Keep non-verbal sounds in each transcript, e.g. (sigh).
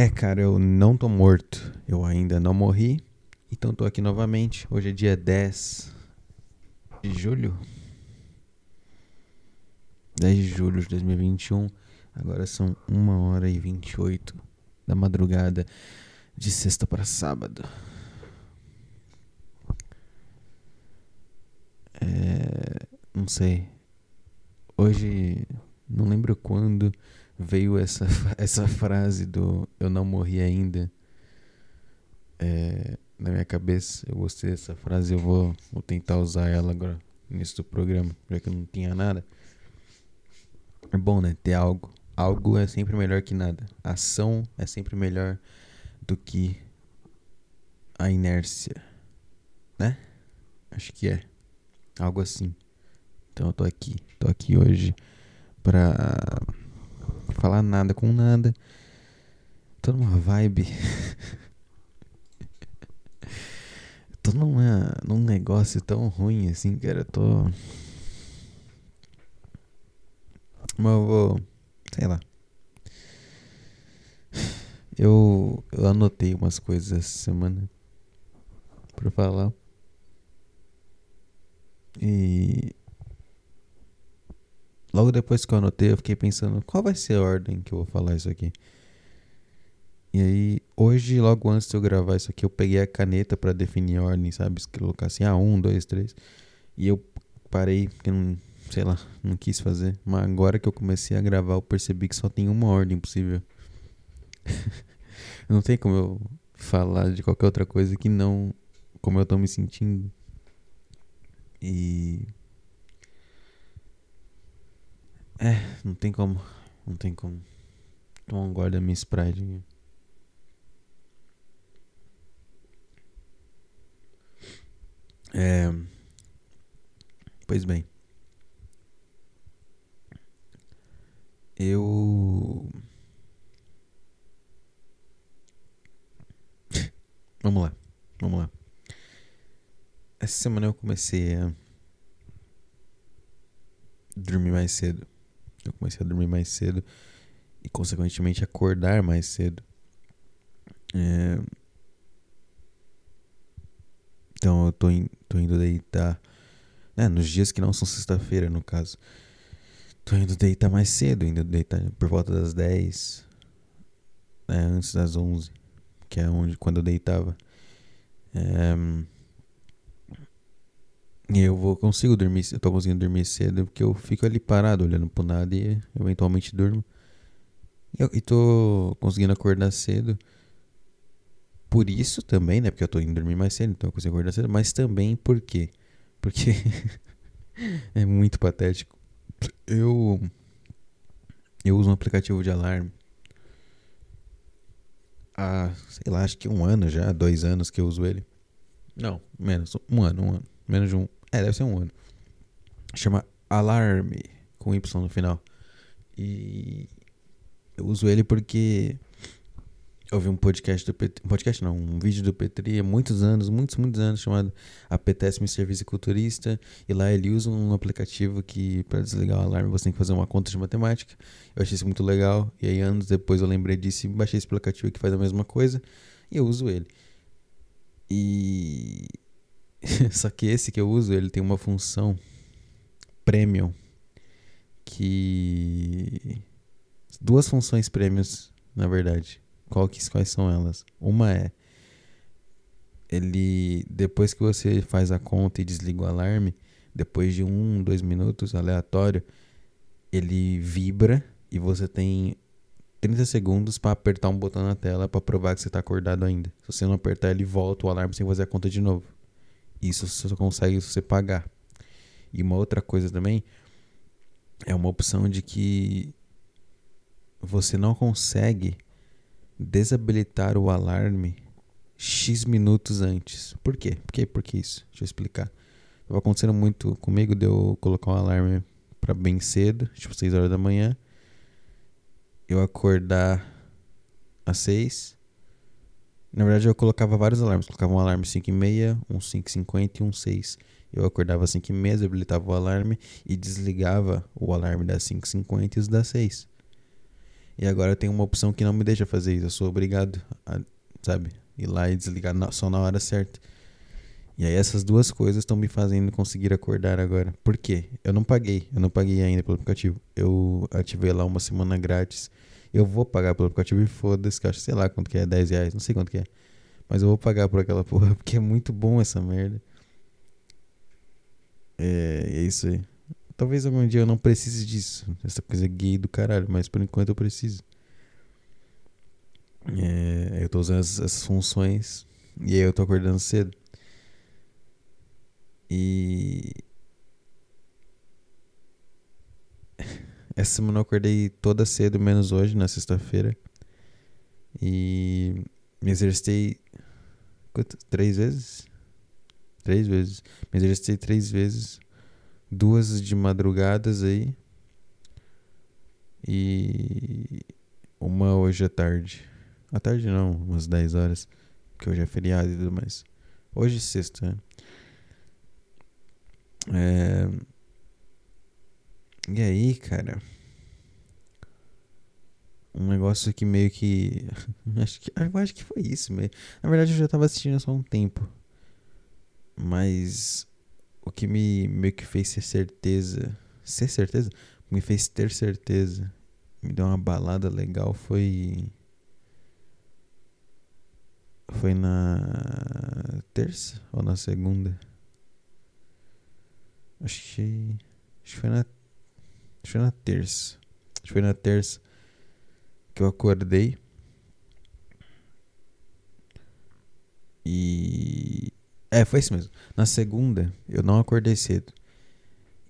É, cara, eu não tô morto. Eu ainda não morri. Então tô aqui novamente. Hoje é dia 10 de julho. 10 de julho de 2021. Agora são 1 hora e 28 da madrugada de sexta para sábado. É, não sei. Hoje, não lembro quando veio essa, (laughs) essa frase do eu não morri ainda é, na minha cabeça. Eu gostei dessa frase, eu vou, vou tentar usar ela agora nesse do programa, já que eu não tinha nada. É bom, né? Ter algo. Algo é sempre melhor que nada. Ação é sempre melhor do que a inércia, né? Acho que é. Algo assim. Então eu tô aqui. Tô aqui hoje pra falar nada com nada. Tô numa vibe. (laughs) tô numa, num negócio tão ruim assim, cara. Tô. Mas eu vou. Sei lá. Eu, eu anotei umas coisas essa semana pra falar. E logo depois que eu anotei, eu fiquei pensando qual vai ser a ordem que eu vou falar isso aqui. E aí, hoje, logo antes de eu gravar isso aqui, eu peguei a caneta para definir a ordem, sabe? Colocar assim, ah, um, dois, três. E eu parei, porque não, sei lá, não quis fazer. Mas agora que eu comecei a gravar, eu percebi que só tem uma ordem possível. (laughs) não tem como eu falar de qualquer outra coisa que não como eu tô me sentindo. E é, não tem como. Não tem como. Tomar um guarda minha Sprite. É. Pois bem. Eu. (laughs) Vamos lá. Vamos lá. Essa semana eu comecei a dormir mais cedo eu comecei a dormir mais cedo e, consequentemente, acordar mais cedo. É... Então, eu tô, in, tô indo deitar. Né, nos dias que não são sexta-feira, no caso. Tô indo deitar mais cedo, indo deitar por volta das 10. Né, antes das 11. Que é onde, quando eu deitava. É... E eu vou consigo dormir, eu tô conseguindo dormir cedo porque eu fico ali parado olhando pro nada e eventualmente durmo. E, eu, e tô conseguindo acordar cedo. Por isso também, né? Porque eu tô indo dormir mais cedo, então eu consigo acordar cedo. Mas também por quê? Porque (laughs) é muito patético. Eu eu uso um aplicativo de alarme há, sei lá, acho que um ano já, dois anos que eu uso ele. Não, menos, um ano, um ano. Menos de um, é, deve ser um ano. Chama Alarme, com Y no final. E eu uso ele porque eu vi um podcast do Petri, um podcast não, um vídeo do Petri há muitos anos, muitos, muitos anos, chamado Apetece-me Serviço Culturista, e lá ele usa um aplicativo que para desligar o alarme você tem que fazer uma conta de matemática. Eu achei isso muito legal, e aí anos depois eu lembrei disso e baixei esse aplicativo que faz a mesma coisa, e eu uso ele. E (laughs) Só que esse que eu uso, ele tem uma função premium que duas funções premiums, na verdade. Qual que, quais são elas? Uma é ele depois que você faz a conta e desliga o alarme, depois de um, dois minutos aleatório, ele vibra e você tem 30 segundos para apertar um botão na tela para provar que você está acordado ainda. Se você não apertar, ele volta o alarme sem fazer a conta de novo. Isso você só consegue você pagar. E uma outra coisa também é uma opção de que você não consegue desabilitar o alarme X minutos antes. Por quê? Por quê? Por que isso? Deixa eu explicar. Estava acontecendo muito comigo de eu colocar um alarme para bem cedo, tipo 6 horas da manhã. Eu acordar às 6 na verdade, eu colocava vários alarmes. Colocava um alarme 5 e meia, um 5 50 e um 6. Eu acordava às 5 e meia, habilitava o alarme e desligava o alarme das 5 50 e os das 6. E agora tem uma opção que não me deixa fazer isso. Eu sou obrigado a, sabe, ir lá e desligar só na hora certa. E aí essas duas coisas estão me fazendo conseguir acordar agora. Por quê? Eu não paguei, eu não paguei ainda pelo aplicativo. Eu ativei lá uma semana grátis. Eu vou pagar pelo aplicativo e foda-se, que eu acho, sei lá quanto que é, 10 reais, não sei quanto que é. Mas eu vou pagar por aquela porra, (laughs) porque é muito bom essa merda. É, é isso aí. Talvez algum dia eu não precise disso. Essa coisa gay do caralho, mas por enquanto eu preciso. É, eu tô usando essas, essas funções e aí eu tô acordando cedo. E. Essa semana eu acordei toda cedo, menos hoje, na sexta-feira. E me exercitei. Quanto? Três vezes? Três vezes. Me exercitei três vezes duas de madrugadas aí e uma hoje à tarde. À tarde não, umas 10 horas, que hoje é feriado e tudo mais. Hoje é sexta, né? É... E aí, cara? Um negócio que meio que. (laughs) acho que eu acho que foi isso mesmo. Na verdade, eu já tava assistindo há só um tempo. Mas o que me meio que fez ter certeza, ser certeza, me fez ter certeza, me deu uma balada legal foi foi na terça ou na segunda? Acho que acho que foi na acho que foi na terça. Acho que foi na terça que eu acordei. E é, foi isso mesmo. Na segunda, eu não acordei cedo.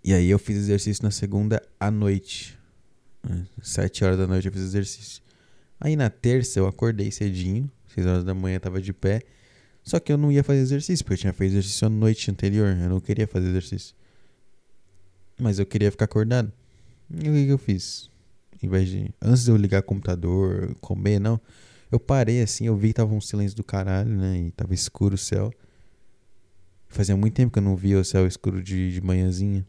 E aí eu fiz exercício na segunda à noite. Né? Sete horas da noite eu fiz exercício. Aí na terça eu acordei cedinho. Seis horas da manhã eu tava de pé. Só que eu não ia fazer exercício, porque eu tinha feito exercício a noite anterior. Eu não queria fazer exercício. Mas eu queria ficar acordado. E o que, que eu fiz? Em vez de. Antes de eu ligar o computador, comer, não. Eu parei assim, eu vi que tava um silêncio do caralho, né? E tava escuro o céu. Fazia muito tempo que eu não via o céu escuro de, de manhãzinha.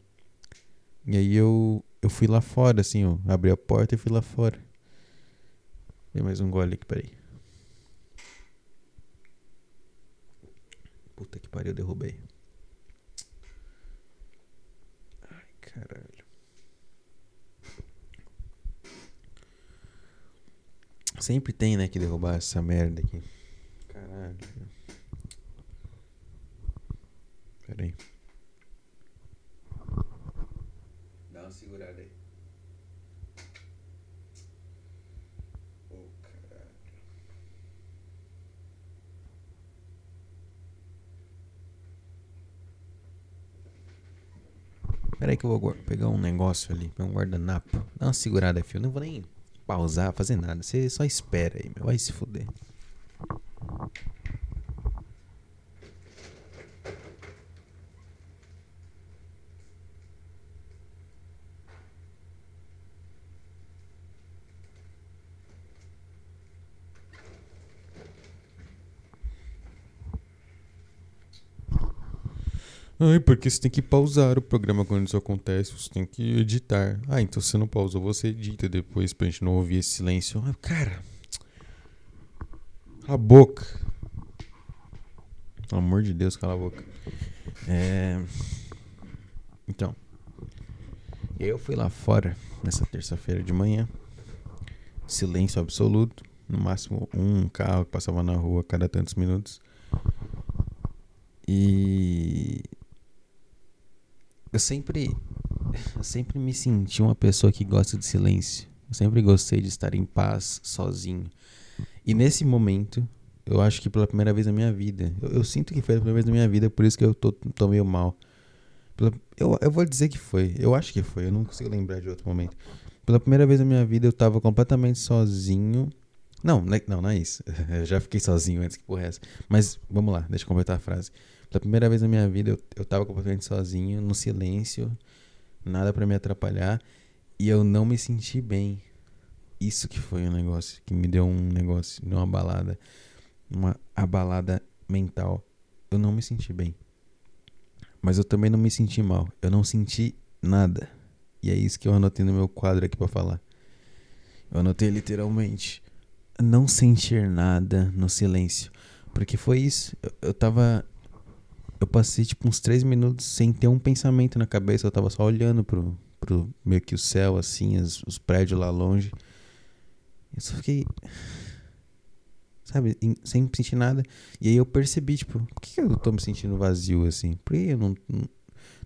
E aí eu, eu fui lá fora, assim, ó. Abri a porta e fui lá fora. Dei mais um gole aqui, peraí. Puta que pariu, eu derrubei. Ai, caralho. Sempre tem, né, que derrubar essa merda aqui. Caralho. Pera aí. Dá uma segurada aí. Oh, caralho. Pera aí que eu vou pegar um negócio ali, pegar um guardanapo. Dá uma segurada filho. Não vou nem pausar, fazer nada. Você só espera aí, meu. Vai se fuder. Ai, porque você tem que pausar o programa quando isso acontece, você tem que editar. Ah, então você não pausou, você edita depois pra gente não ouvir esse silêncio. Ah, cara, cala a boca. Pelo amor de Deus, cala a boca. É... Então, eu fui lá fora nessa terça-feira de manhã. Silêncio absoluto. No máximo um carro que passava na rua a cada tantos minutos. E eu sempre eu sempre me senti uma pessoa que gosta de silêncio. Eu sempre gostei de estar em paz, sozinho. E nesse momento, eu acho que pela primeira vez na minha vida, eu, eu sinto que foi a primeira vez na minha vida, por isso que eu tô, tô meio mal. Pela, eu, eu vou dizer que foi, eu acho que foi, eu não consigo lembrar de outro momento. Pela primeira vez na minha vida, eu tava completamente sozinho. Não, não, é, não é isso. (laughs) Eu já fiquei sozinho antes que porra é essa. Mas vamos lá, deixa eu completar a frase. Pela primeira vez na minha vida, eu, eu tava completamente sozinho, no silêncio, nada para me atrapalhar, e eu não me senti bem. Isso que foi um negócio que me deu um negócio, uma balada, uma abalada mental. Eu não me senti bem. Mas eu também não me senti mal. Eu não senti nada. E é isso que eu anotei no meu quadro aqui para falar. Eu anotei literalmente. Não sentir nada no silêncio. Porque foi isso. Eu, eu tava. Eu passei tipo uns três minutos sem ter um pensamento na cabeça. Eu tava só olhando pro, pro meio que o céu, assim, as, os prédios lá longe. Eu só fiquei. Sabe, sem sentir nada. E aí eu percebi, tipo, por que eu tô me sentindo vazio assim? Por que eu não, não,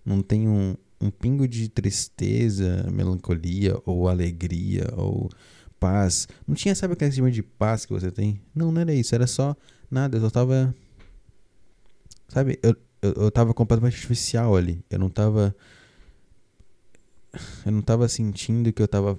não tenho um, um pingo de tristeza, melancolia, ou alegria, ou paz? Não tinha, sabe, aquele sentimento de paz que você tem? Não, não era isso. Era só nada. Eu só tava. Sabe, eu, eu, eu tava completamente artificial ali. Eu não tava. Eu não tava sentindo que eu tava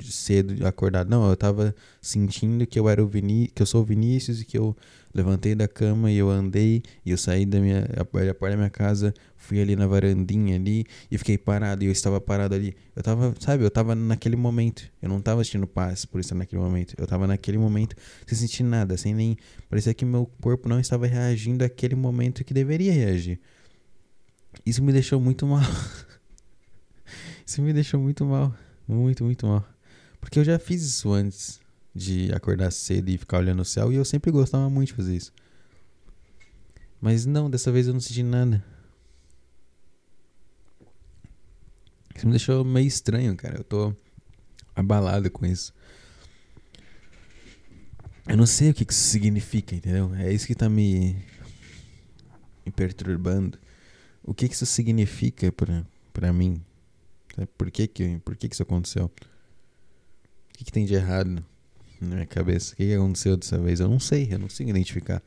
cedo acordado. Não, eu tava sentindo que eu era o Viní que eu sou o Vinícius e que eu levantei da cama e eu andei e eu saí da minha da porta da minha casa, fui ali na varandinha ali e fiquei parado e eu estava parado ali. Eu tava, sabe, eu tava naquele momento. Eu não tava sentindo paz por estar naquele momento. Eu tava naquele momento sem sentir nada, sem nem parecia que meu corpo não estava reagindo àquele momento que deveria reagir. Isso me deixou muito mal. (laughs) Isso me deixou muito mal. Muito, muito mal. Porque eu já fiz isso antes de acordar cedo e ficar olhando o céu e eu sempre gostava muito de fazer isso. Mas não, dessa vez eu não senti nada. Isso me deixou meio estranho, cara. Eu tô abalado com isso. Eu não sei o que isso significa, entendeu? É isso que tá me, me perturbando. O que isso significa pra, pra mim? Por que que, por que que isso aconteceu? O que, que tem de errado na minha cabeça? O que, que aconteceu dessa vez? Eu não sei, eu não consigo identificar.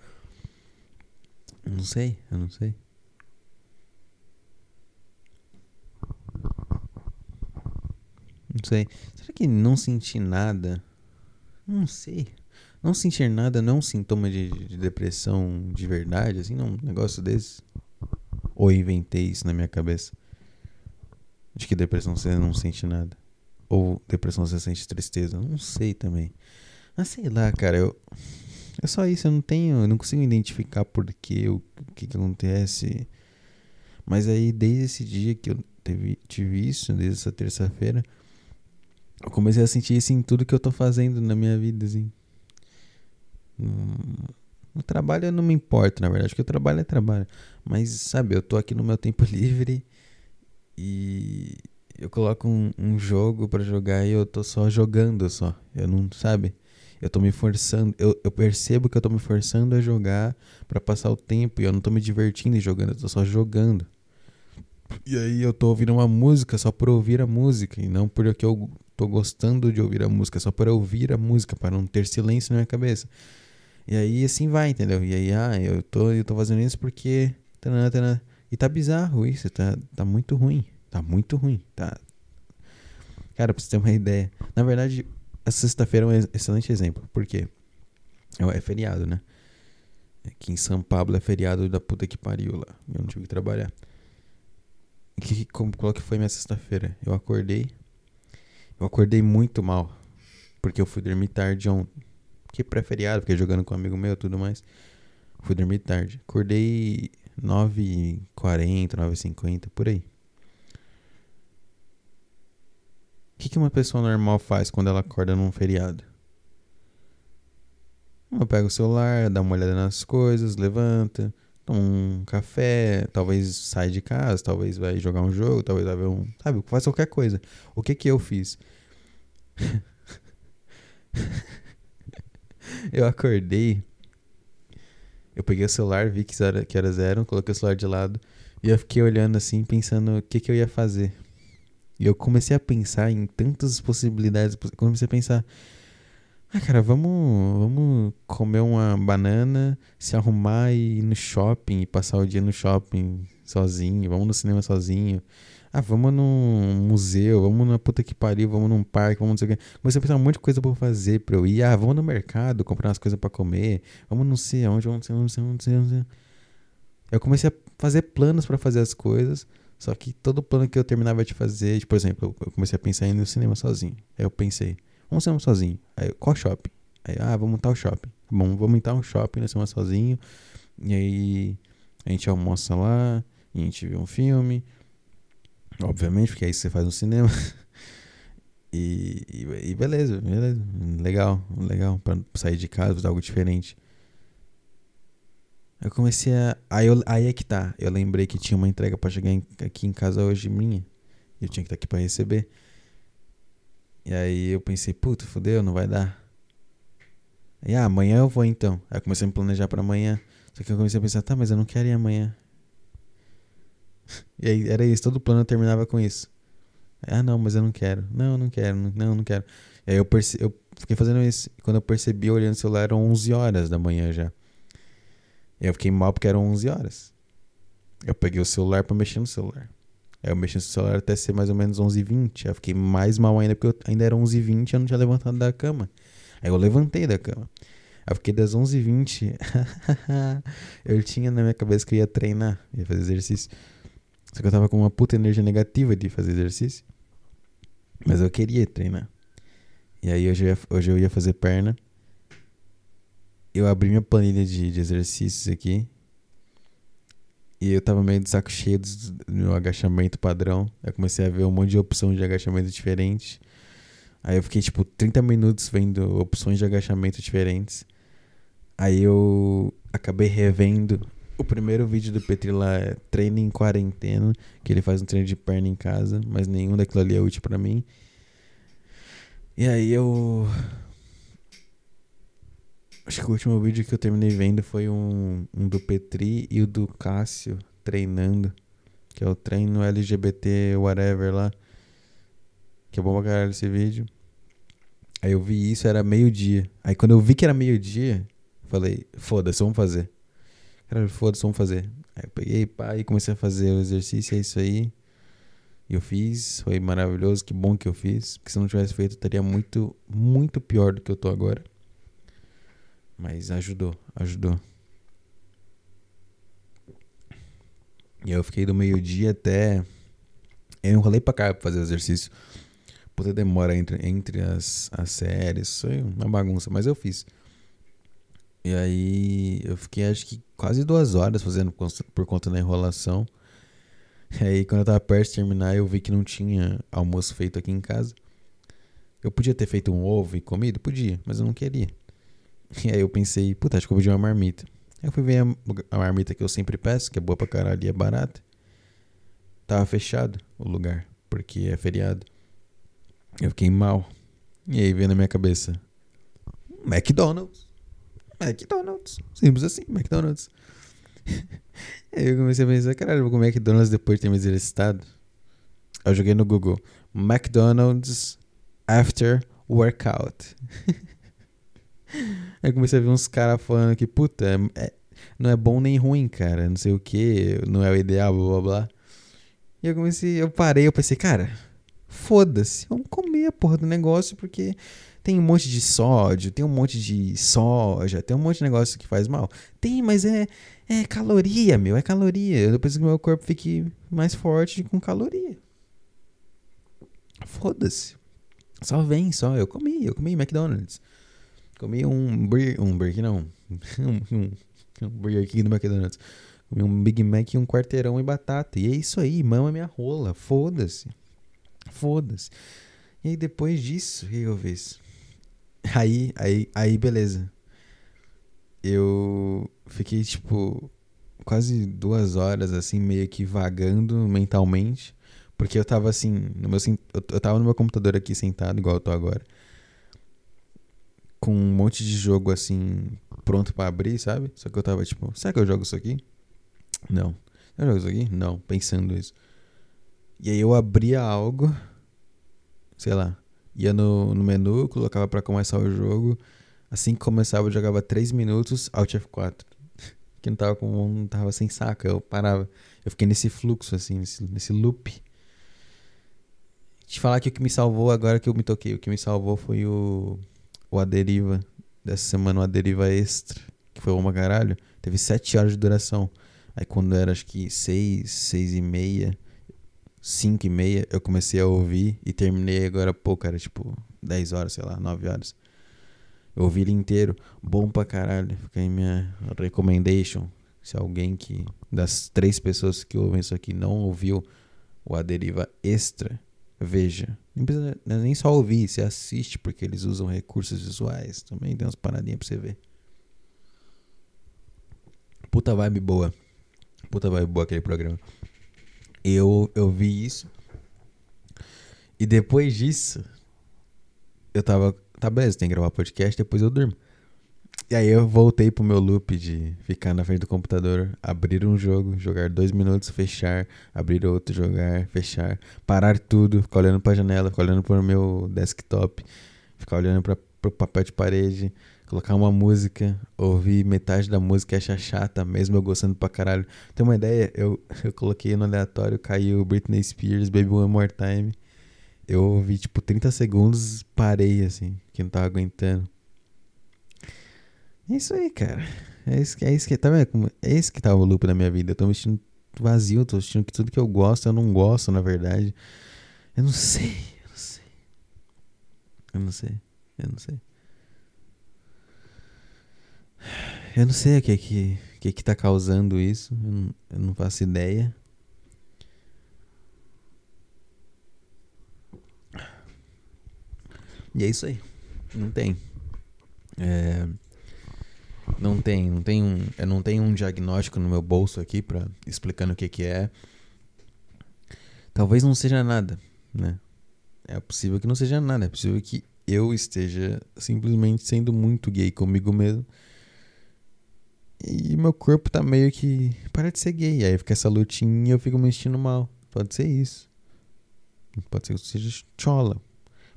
Eu não sei, eu não sei. Não sei. Será que não sentir nada? Não sei. Não sentir nada não é um sintoma de, de depressão de verdade, assim, não, um negócio desse? Ou inventei isso na minha cabeça? De que depressão você não sente nada. Ou depressão você sente tristeza. Não sei também. Mas sei lá, cara, eu. É só isso, eu não tenho. Eu não consigo identificar por que, o, o que, que acontece. Mas aí, desde esse dia que eu teve, tive isso, desde essa terça-feira, eu comecei a sentir isso em tudo que eu tô fazendo na minha vida, assim. No, no trabalho eu não me importo, na verdade, porque o trabalho é trabalho. Mas, sabe, eu tô aqui no meu tempo (laughs) livre e eu coloco um, um jogo para jogar e eu tô só jogando só. Eu não, sabe? Eu tô me forçando, eu, eu percebo que eu tô me forçando a jogar para passar o tempo e eu não tô me divertindo jogando, eu tô só jogando. E aí eu tô ouvindo uma música só por ouvir a música e não porque eu tô gostando de ouvir a música, só por ouvir a música, para não ter silêncio na minha cabeça. E aí assim vai, entendeu? E aí, ah, eu tô, eu tô fazendo isso porque. E tá bizarro isso, tá, tá muito ruim. Tá muito ruim. Tá. Cara, pra você ter uma ideia. Na verdade, a sexta-feira é um excelente exemplo. Por quê? É, é feriado, né? Aqui em São Paulo é feriado da puta que pariu lá. Eu não tive que trabalhar. Que, como, qual que foi minha sexta-feira? Eu acordei. Eu acordei muito mal. Porque eu fui dormir tarde ontem. Que pré-feriado, porque jogando com um amigo meu e tudo mais. Fui dormir tarde. Acordei 9h40, 9h50, por aí. O que, que uma pessoa normal faz quando ela acorda num feriado? Ela pega o celular, dá uma olhada nas coisas, levanta, toma um café, talvez sai de casa, talvez vai jogar um jogo, talvez vai ver um. Sabe, faz qualquer coisa. O que que eu fiz? (laughs) eu acordei eu peguei o celular, vi que era, que coloquei o celular de lado e eu fiquei olhando assim, pensando o que, que eu ia fazer. E eu comecei a pensar em tantas possibilidades. Comecei a pensar, ah, cara, vamos, vamos comer uma banana, se arrumar e ir no shopping, e passar o dia no shopping sozinho, vamos no cinema sozinho. Ah, vamos num museu, vamos na puta que pariu, vamos num parque, vamos não sei o quê. Comecei a pensar um monte de coisa pra fazer pra eu ir. Ah, vamos no mercado comprar umas coisas pra comer. Vamos não sei aonde, vamos não sei onde, não sei. Eu comecei a fazer planos pra fazer as coisas. Só que todo plano que eu terminava de fazer, tipo, por exemplo, eu comecei a pensar em ir no cinema sozinho. Aí eu pensei, vamos cinema sozinho. Aí, qual shopping? Aí, ah, vamos montar o shopping. Bom, vamos montar um shopping no cinema sozinho. E aí a gente almoça lá, a gente vê um filme. Obviamente, porque aí você faz no cinema. (laughs) E, e, e beleza, beleza. Legal, legal. Pra sair de casa, fazer algo diferente. Eu comecei a. Aí, eu, aí é que tá. Eu lembrei que tinha uma entrega pra chegar em, aqui em casa hoje minha. Eu tinha que estar aqui pra receber. E aí eu pensei, puta, fodeu, não vai dar. Aí, ah, amanhã eu vou então. Aí eu comecei a me planejar pra amanhã. Só que eu comecei a pensar, tá, mas eu não quero ir amanhã. (laughs) E aí era isso, todo plano terminava com isso. Ah, não, mas eu não quero. Não, não quero, não, não quero. E aí eu, perce... eu fiquei fazendo isso. E quando eu percebi, olhando o celular, eram 11 horas da manhã já. E eu fiquei mal porque eram 11 horas. Eu peguei o celular pra mexer no celular. Aí eu mexi no celular até ser mais ou menos 11h20. Aí eu fiquei mais mal ainda porque eu ainda era 11h20 e eu não tinha levantado da cama. Aí eu levantei da cama. Aí eu fiquei das 11h20. (laughs) eu tinha na minha cabeça que eu ia treinar, ia fazer exercício. Só que eu tava com uma puta energia negativa de fazer exercício. Mas eu queria treinar. E aí hoje eu ia, hoje eu ia fazer perna. Eu abri minha planilha de, de exercícios aqui. E eu tava meio de saco cheio do meu agachamento padrão. Eu comecei a ver um monte de opções de agachamento diferentes. Aí eu fiquei tipo 30 minutos vendo opções de agachamento diferentes. Aí eu acabei revendo o primeiro vídeo do Petri lá é treino em quarentena, que ele faz um treino de perna em casa, mas nenhum daquilo ali é útil para mim. E aí eu Acho que o último vídeo que eu terminei vendo foi um, um do Petri e o do Cássio treinando. Que é o treino LGBT whatever lá. Que é bom pra caralho esse vídeo. Aí eu vi isso, era meio-dia. Aí quando eu vi que era meio-dia, falei, foda-se, vamos fazer. Cara, foda-se, vamos fazer. Aí eu peguei, pá, e comecei a fazer o exercício, é isso aí. E eu fiz, foi maravilhoso, que bom que eu fiz. Porque se não tivesse feito, eu estaria muito, muito pior do que eu tô agora. Mas ajudou, ajudou. E eu fiquei do meio-dia até. Eu enrolei pra cá pra fazer o exercício. Puta demora entre, entre as, as séries. Foi uma bagunça, mas eu fiz. E aí eu fiquei acho que quase duas horas fazendo por conta da enrolação. E aí quando eu tava perto de terminar, eu vi que não tinha almoço feito aqui em casa. Eu podia ter feito um ovo e comido? Podia, mas eu não queria. E aí eu pensei, puta, acho que eu vou pedir uma marmita. Aí eu fui ver a, a marmita que eu sempre peço, que é boa pra caralho e é barata. Tava fechado o lugar, porque é feriado. Eu fiquei mal. E aí veio na minha cabeça: McDonald's. McDonald's. Simples assim, McDonald's. (laughs) aí eu comecei a pensar: caralho, eu vou comer McDonald's depois de ter me exercitado. Eu joguei no Google: McDonald's after workout. (laughs) Aí comecei a ver uns caras falando que, puta, é, não é bom nem ruim, cara. Não sei o que, não é o ideal, blá blá blá. E eu comecei, eu parei, eu pensei, cara, foda-se, vamos comer a porra do negócio, porque tem um monte de sódio, tem um monte de soja, tem um monte de negócio que faz mal. Tem, mas é, é caloria, meu, é caloria. Eu preciso que meu corpo fique mais forte com caloria. Foda-se. Só vem, só. Eu comi, eu comi McDonald's. Comi um burger, um burger não, (laughs) um, um, um Burger King do McDonald's. Comi um Big Mac e um quarteirão e batata. E é isso aí, mama minha rola, foda-se. Foda-se. E aí depois disso, o que eu fiz? Aí, aí, aí beleza. Eu fiquei tipo quase duas horas assim, meio que vagando mentalmente. Porque eu tava assim, no meu, eu tava no meu computador aqui sentado, igual eu tô agora com um monte de jogo assim pronto para abrir, sabe? Só que eu tava tipo, será que eu jogo isso aqui? Não. Eu jogo isso aqui? Não, pensando isso. E aí eu abria algo, sei lá, ia no, no menu, colocava para começar o jogo. Assim que começava, eu jogava 3 minutos, Alt F4. (laughs) que não tava com não tava sem saca, eu parava. Eu fiquei nesse fluxo assim, nesse, nesse loop. Te falar que o que me salvou agora que eu me toquei, o que me salvou foi o o A Deriva, dessa semana, o A Deriva Extra, que foi uma caralho, teve 7 horas de duração. Aí quando era acho que 6, 6 e meia, 5 e meia, eu comecei a ouvir e terminei agora pouco, era tipo 10 horas, sei lá, 9 horas. Eu ouvi ele inteiro, bom pra caralho. Fica aí minha recommendation. Se alguém que, das três pessoas que ouvem isso aqui, não ouviu o A Deriva Extra, veja. Nem precisa nem só ouvir, você assiste porque eles usam recursos visuais. Também tem umas paradinhas pra você ver. Puta vibe boa. Puta vibe boa aquele programa. Eu, eu vi isso. E depois disso, eu tava. Tá beleza, tem que gravar podcast, depois eu durmo. E aí eu voltei pro meu loop de ficar na frente do computador, abrir um jogo, jogar dois minutos, fechar, abrir outro, jogar, fechar, parar tudo, ficar olhando pra janela, ficar olhando pro meu desktop, ficar olhando pra, pro papel de parede, colocar uma música, ouvir metade da música e achar chata, mesmo eu gostando pra caralho. Tem uma ideia? Eu, (laughs) eu coloquei no aleatório, caiu Britney Spears, Baby One More Time. Eu ouvi tipo 30 segundos, parei assim, que não tava aguentando. É isso aí, cara. É isso, é isso que tá vendo? É isso que tá o loop da minha vida. Eu tô me sentindo vazio, tô sentindo que tudo que eu gosto, eu não gosto, na verdade. Eu não sei, eu não sei. Eu não sei, eu não sei. Eu não sei o que é que, que, que tá causando isso. Eu não, eu não faço ideia. E é isso aí. Não tem. É. Não tem, não tem um, eu não tenho um diagnóstico no meu bolso aqui para explicando o que que é. Talvez não seja nada, né? É possível que não seja nada, é possível que eu esteja simplesmente sendo muito gay comigo mesmo. E meu corpo tá meio que para de ser gay, aí fica essa lutinha e eu fico me sentindo mal. Pode ser isso. Pode ser que eu seja chola.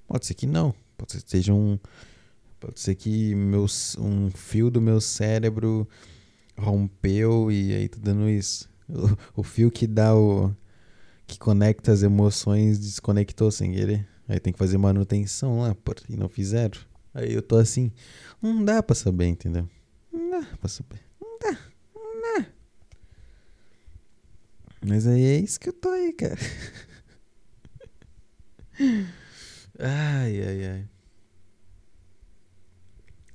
Pode ser que não. Pode ser que seja um Pode ser que meus, um fio do meu cérebro rompeu e aí tá dando isso. O, o fio que dá o. que conecta as emoções desconectou sem querer. Aí tem que fazer manutenção lá, por, e não fizeram. Aí eu tô assim. Não dá pra saber, entendeu? Não dá pra saber. Não dá. Não dá. Mas aí é isso que eu tô aí, cara. (laughs) ai, ai, ai.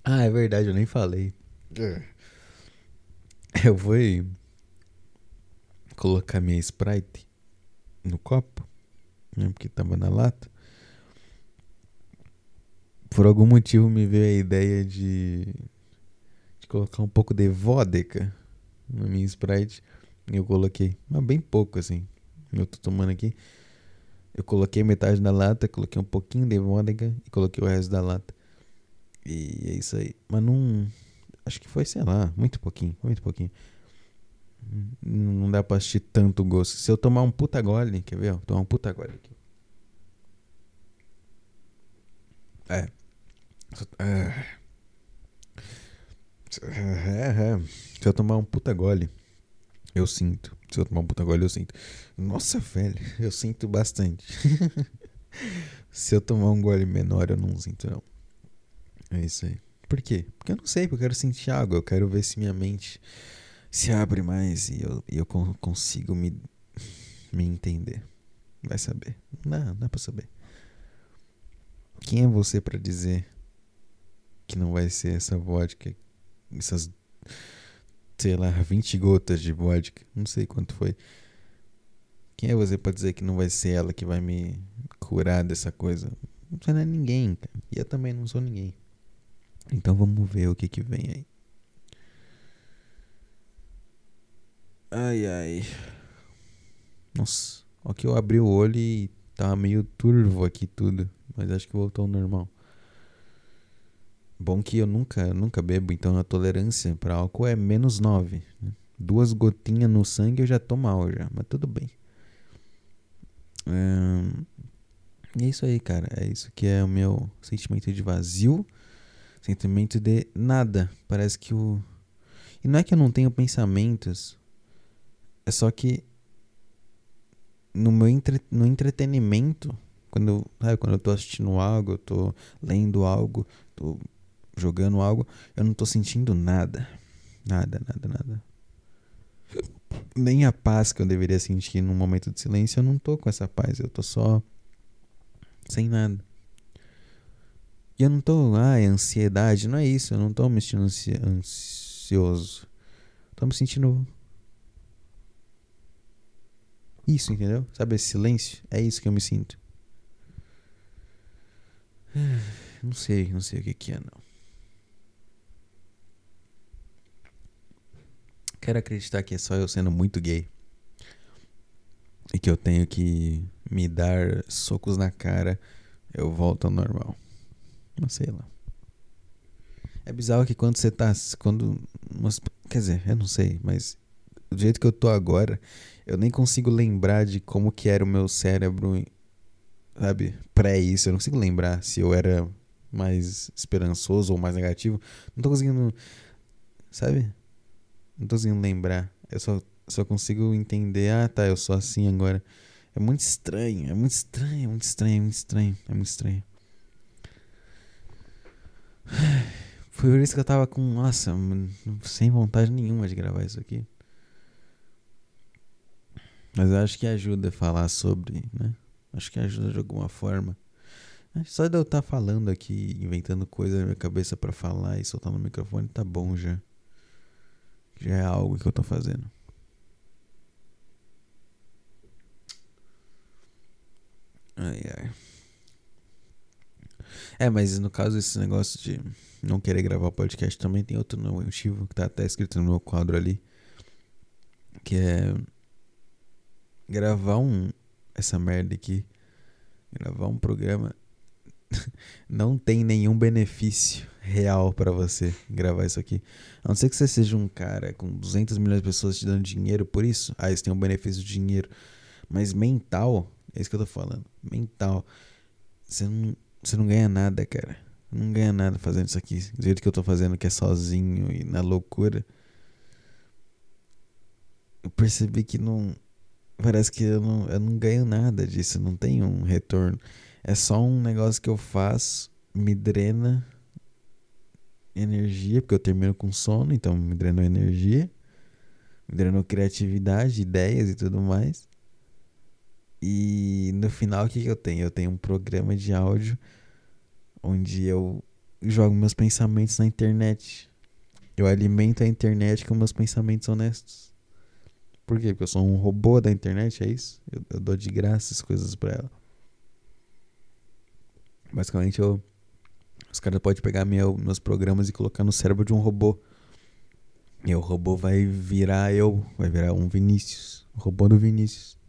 Ah, é verdade, eu nem falei. É. (laughs) Eu vou colocar minha Sprite no copo, né, porque tava na lata. Por algum motivo me veio a ideia de, de colocar um pouco de vodka na minha Sprite. E eu coloquei, mas bem pouco assim. Eu tô tomando aqui. Eu coloquei metade da lata, coloquei um pouquinho de vodka e coloquei o resto da lata. E é isso aí. Mas não. Acho que foi, sei lá, muito pouquinho, muito pouquinho. Não dá pra assistir tanto gosto. Se eu tomar um puta gole, quer ver? tomar um puta gole aqui. É. É. É, é. Se eu tomar um puta gole, eu sinto. Se eu tomar um puta gole, eu sinto. Nossa, velho, eu sinto bastante. (laughs) Se eu tomar um gole menor, eu não sinto, não. É isso aí. Por quê? Porque eu não sei, porque eu quero sentir água, eu quero ver se minha mente se abre mais e eu, e eu consigo me, me entender. Vai saber. Não, não dá pra saber. Quem é você para dizer que não vai ser essa vodka, essas, sei lá, 20 gotas de vodka, não sei quanto foi. Quem é você para dizer que não vai ser ela que vai me curar dessa coisa? Não é ninguém, cara. E eu também não sou ninguém. Então vamos ver o que que vem aí. Ai ai. Nossa, ó que eu abri o olho e tá meio turvo aqui tudo, mas acho que voltou ao normal. Bom que eu nunca, nunca bebo, então a tolerância para álcool é menos 9. Né? Duas gotinhas no sangue eu já tô mal já, mas tudo bem. É... é isso aí, cara. É isso que é o meu sentimento de vazio sentimento de nada. Parece que o. E não é que eu não tenho pensamentos, é só que no meu entre... no entretenimento, quando eu, quando eu tô assistindo algo, eu tô lendo algo, tô jogando algo, eu não tô sentindo nada. Nada, nada, nada. Nem a paz que eu deveria sentir num momento de silêncio, eu não tô com essa paz, eu tô só sem nada. E eu não tô, ai, ansiedade, não é isso. Eu não tô me sentindo ansi ansioso. Tô me sentindo. Isso, entendeu? Sabe esse silêncio? É isso que eu me sinto. (sighs) Não sei, não sei o que, que é, não. Quero acreditar que é só eu sendo muito gay. E que eu tenho que me dar socos na cara, eu volto ao normal. Não sei lá. É bizarro que quando você tá. Quando. Quer dizer, eu não sei, mas do jeito que eu tô agora, eu nem consigo lembrar de como que era o meu cérebro, sabe, pré isso. Eu não consigo lembrar se eu era mais esperançoso ou mais negativo. Não tô conseguindo, sabe? Não tô conseguindo lembrar. Eu só, só consigo entender, ah tá, eu sou assim agora. É muito estranho, é muito estranho, é muito estranho, é muito estranho, é muito estranho. (laughs) Foi por isso que eu tava com, nossa, sem vontade nenhuma de gravar isso aqui. Mas eu acho que ajuda a falar sobre, né? Acho que ajuda de alguma forma. Só de eu estar tá falando aqui, inventando coisa na minha cabeça para falar e soltar no microfone, tá bom já. Já é algo que eu tô fazendo. Ai, ai. É, mas no caso esse negócio de não querer gravar podcast também tem outro motivo que tá até escrito no meu quadro ali. Que é gravar um. Essa merda aqui. Gravar um programa. (laughs) não tem nenhum benefício real para você gravar isso aqui. A não ser que você seja um cara com 200 milhões de pessoas te dando dinheiro por isso. Ah, isso tem um benefício de dinheiro. Mas mental, é isso que eu tô falando. Mental. Você não, você não ganha nada, cara. Não ganha nada fazendo isso aqui. Do jeito que eu tô fazendo, que é sozinho e na loucura. Eu percebi que não parece que eu não, eu não ganho nada disso, não tem um retorno. É só um negócio que eu faço, me drena energia, porque eu termino com sono, então me drenou energia, me drenou criatividade, ideias e tudo mais. E no final o que, que eu tenho? Eu tenho um programa de áudio onde eu jogo meus pensamentos na internet. Eu alimento a internet com meus pensamentos honestos. Por quê? Porque eu sou um robô da internet, é isso? Eu, eu dou de graça as coisas pra ela. Basicamente, eu, os caras podem pegar meu, meus programas e colocar no cérebro de um robô. E o robô vai virar eu, vai virar um Vinícius. O robô do Vinícius.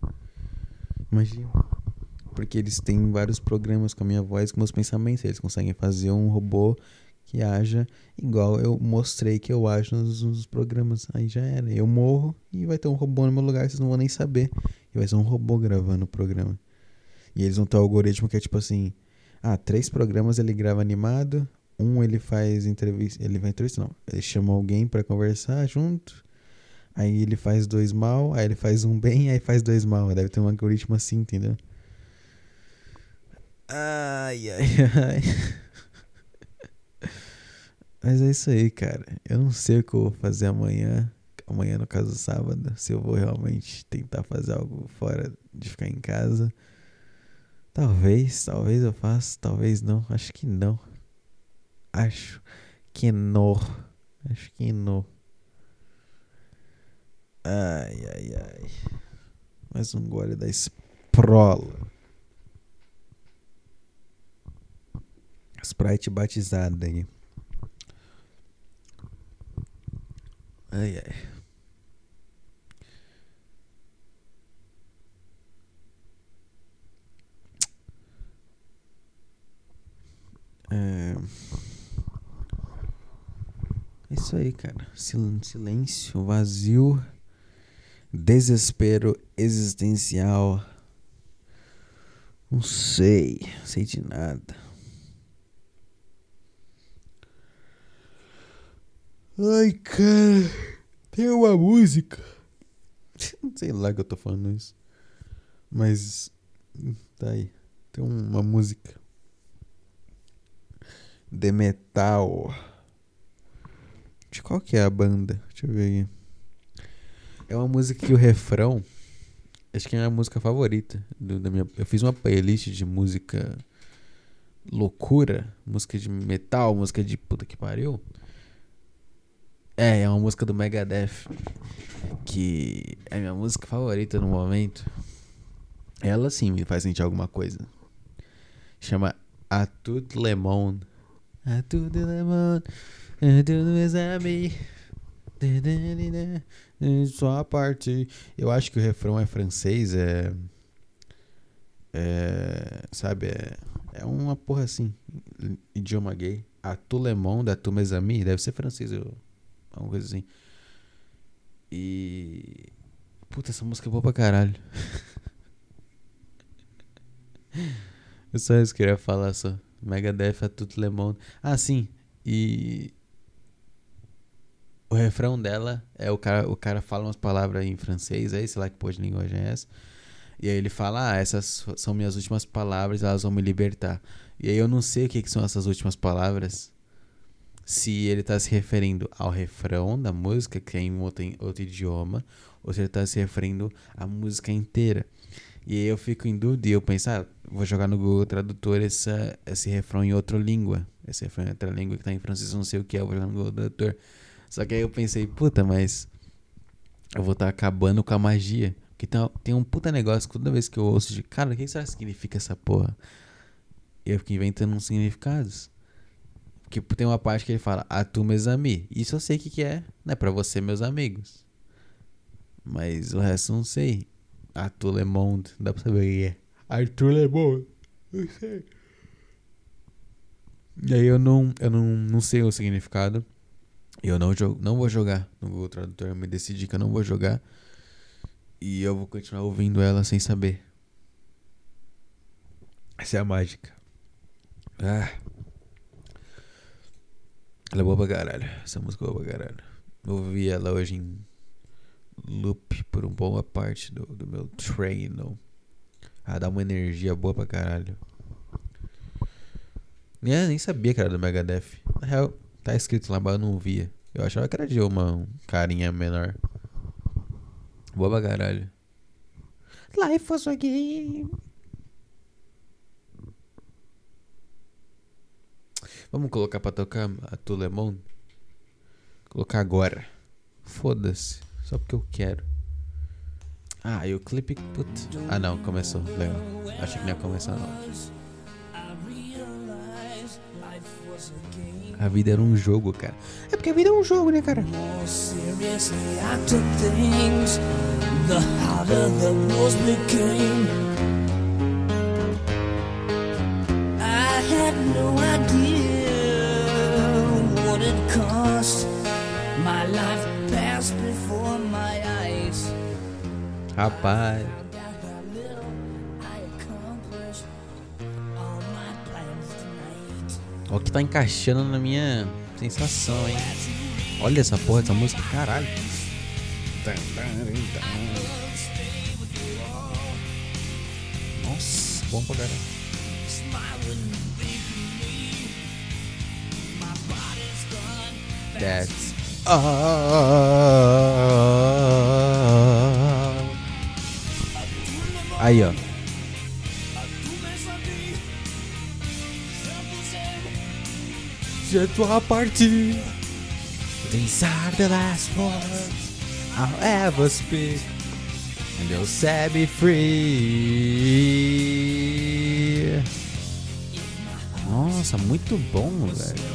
Imagina. Porque eles têm vários programas com a minha voz, com meus pensamentos. Eles conseguem fazer um robô que haja igual eu mostrei que eu ajo nos, nos, programas. Aí já era. Eu morro e vai ter um robô no meu lugar, vocês não vão nem saber. E vai ser um robô gravando o programa. E eles vão ter um algoritmo que é tipo assim: ah, três programas ele grava animado, um ele faz entrevista, ele vai entrevista não, ele chama alguém para conversar junto. Aí ele faz dois mal, aí ele faz um bem, aí faz dois mal. Deve ter um algoritmo assim, entendeu? Ai, ai, ai. (laughs) Mas é isso aí, cara. Eu não sei o que eu vou fazer amanhã. Amanhã, no caso, sábado. Se eu vou realmente tentar fazer algo fora de ficar em casa. Talvez, talvez eu faça, talvez não. Acho que não. Acho que não. Acho que não. Ai, ai, ai. Mais um gole da esprola. Sprite batizada aí. Ai, ai. É... Isso aí, cara. Silêncio, vazio, desespero existencial. Não sei, sei de nada. Ai, cara. Tem uma música. (laughs) Sei lá que eu tô falando isso. Mas. Tá aí. Tem uma música. De metal. De qual que é a banda? Deixa eu ver aqui. É uma música que o refrão. Acho que é a música favorita. Do, da minha, eu fiz uma playlist de música loucura. Música de metal, música de puta que pariu. É, é uma música do Megadeth. Que é minha música favorita no momento. Ela sim me faz sentir alguma coisa. Chama A tout le monde. A tout le monde. A amis. Só a parte. Eu acho que o refrão é francês, é. É. Sabe? É, é uma porra assim. Idioma gay. A tout le monde, a tous mes amis. Deve ser francês, eu, alguma coisa assim. E. Puta, essa música é boa pra caralho. (laughs) eu só isso queria falar só. Megadeth a tout le monde. Ah, sim. E o refrão dela é o cara, o cara fala umas palavras em francês, aí sei lá que pô de linguagem é essa. E aí ele fala: "Ah, essas são minhas últimas palavras, elas vão me libertar". E aí eu não sei o que, que são essas últimas palavras. Se ele tá se referindo ao refrão da música, que é em outro, em outro idioma, ou se ele tá se referindo à música inteira. E aí eu fico em dúvida e eu penso, ah, vou jogar no Google Tradutor essa, esse refrão em outra língua. Esse refrão em outra língua que tá em francês, não sei o que é, vou jogar no Google Tradutor. Só que aí eu pensei, puta, mas eu vou estar tá acabando com a magia. Porque tem, tem um puta negócio que toda vez que eu ouço de, cara, o que será que significa essa porra? E eu fico inventando uns significados. Porque tem uma parte que ele fala, a tu, meus amigos. Isso eu sei o que, que é, né? Pra você, meus amigos. Mas o resto eu não sei. Arthur Le Monde, dá pra saber o que é. Arthur Le Monde, não sei. E aí eu não, eu não, não sei o significado. Eu não, não vou jogar no Google Tradutor. Eu me decidi que eu não vou jogar. E eu vou continuar ouvindo ela sem saber. Essa é a mágica. Ah. Ela é boa pra caralho. Essa música é boa pra caralho. Eu ouvi ela hoje em loop por uma boa parte do, do meu treino. Ah, dá uma energia boa pra caralho. Nem, nem sabia que era do Megadeth. Na real, Tá escrito lá, mas eu não via. Eu achava que era de uma um carinha menor. Boa pra caralho. Life was a game. Vamos colocar pra tocar a Tulemon? Colocar agora. Foda-se. Só porque eu quero. Ah, e o clipe. Put... Ah, não, começou. Legal. Achei que não ia começar, não. A vida era um jogo, cara. É porque a vida é um jogo, né, cara? Rapaz. Olha que tá encaixando na minha sensação, hein? Olha essa porra dessa música, caralho. Nossa, bom pra caralho. That's all. Aí, ó. Je dois partir. These are the last words I'll ever speak. And you'll set me free. Nossa, muito bom, velho.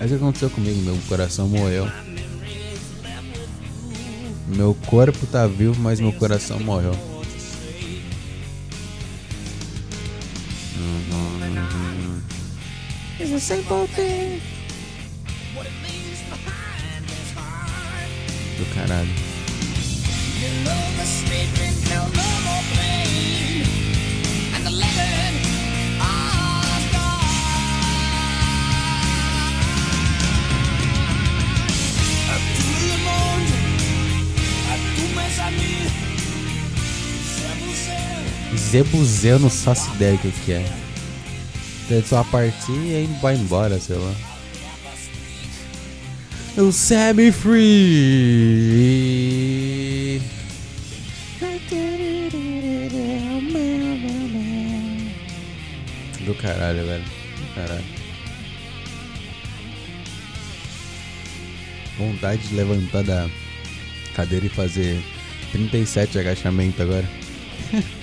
É isso que aconteceu comigo, meu coração morreu. Meu corpo tá vivo, mas meu coração morreu. A simple thing. Do caralho. Zebuzé, eu não faço ideia o que é. Ele só partir e vai embora, sei lá. Eu set me free. Do caralho, velho. Do caralho. Vontade de levantar da cadeira e fazer 37 agachamento agora. (laughs)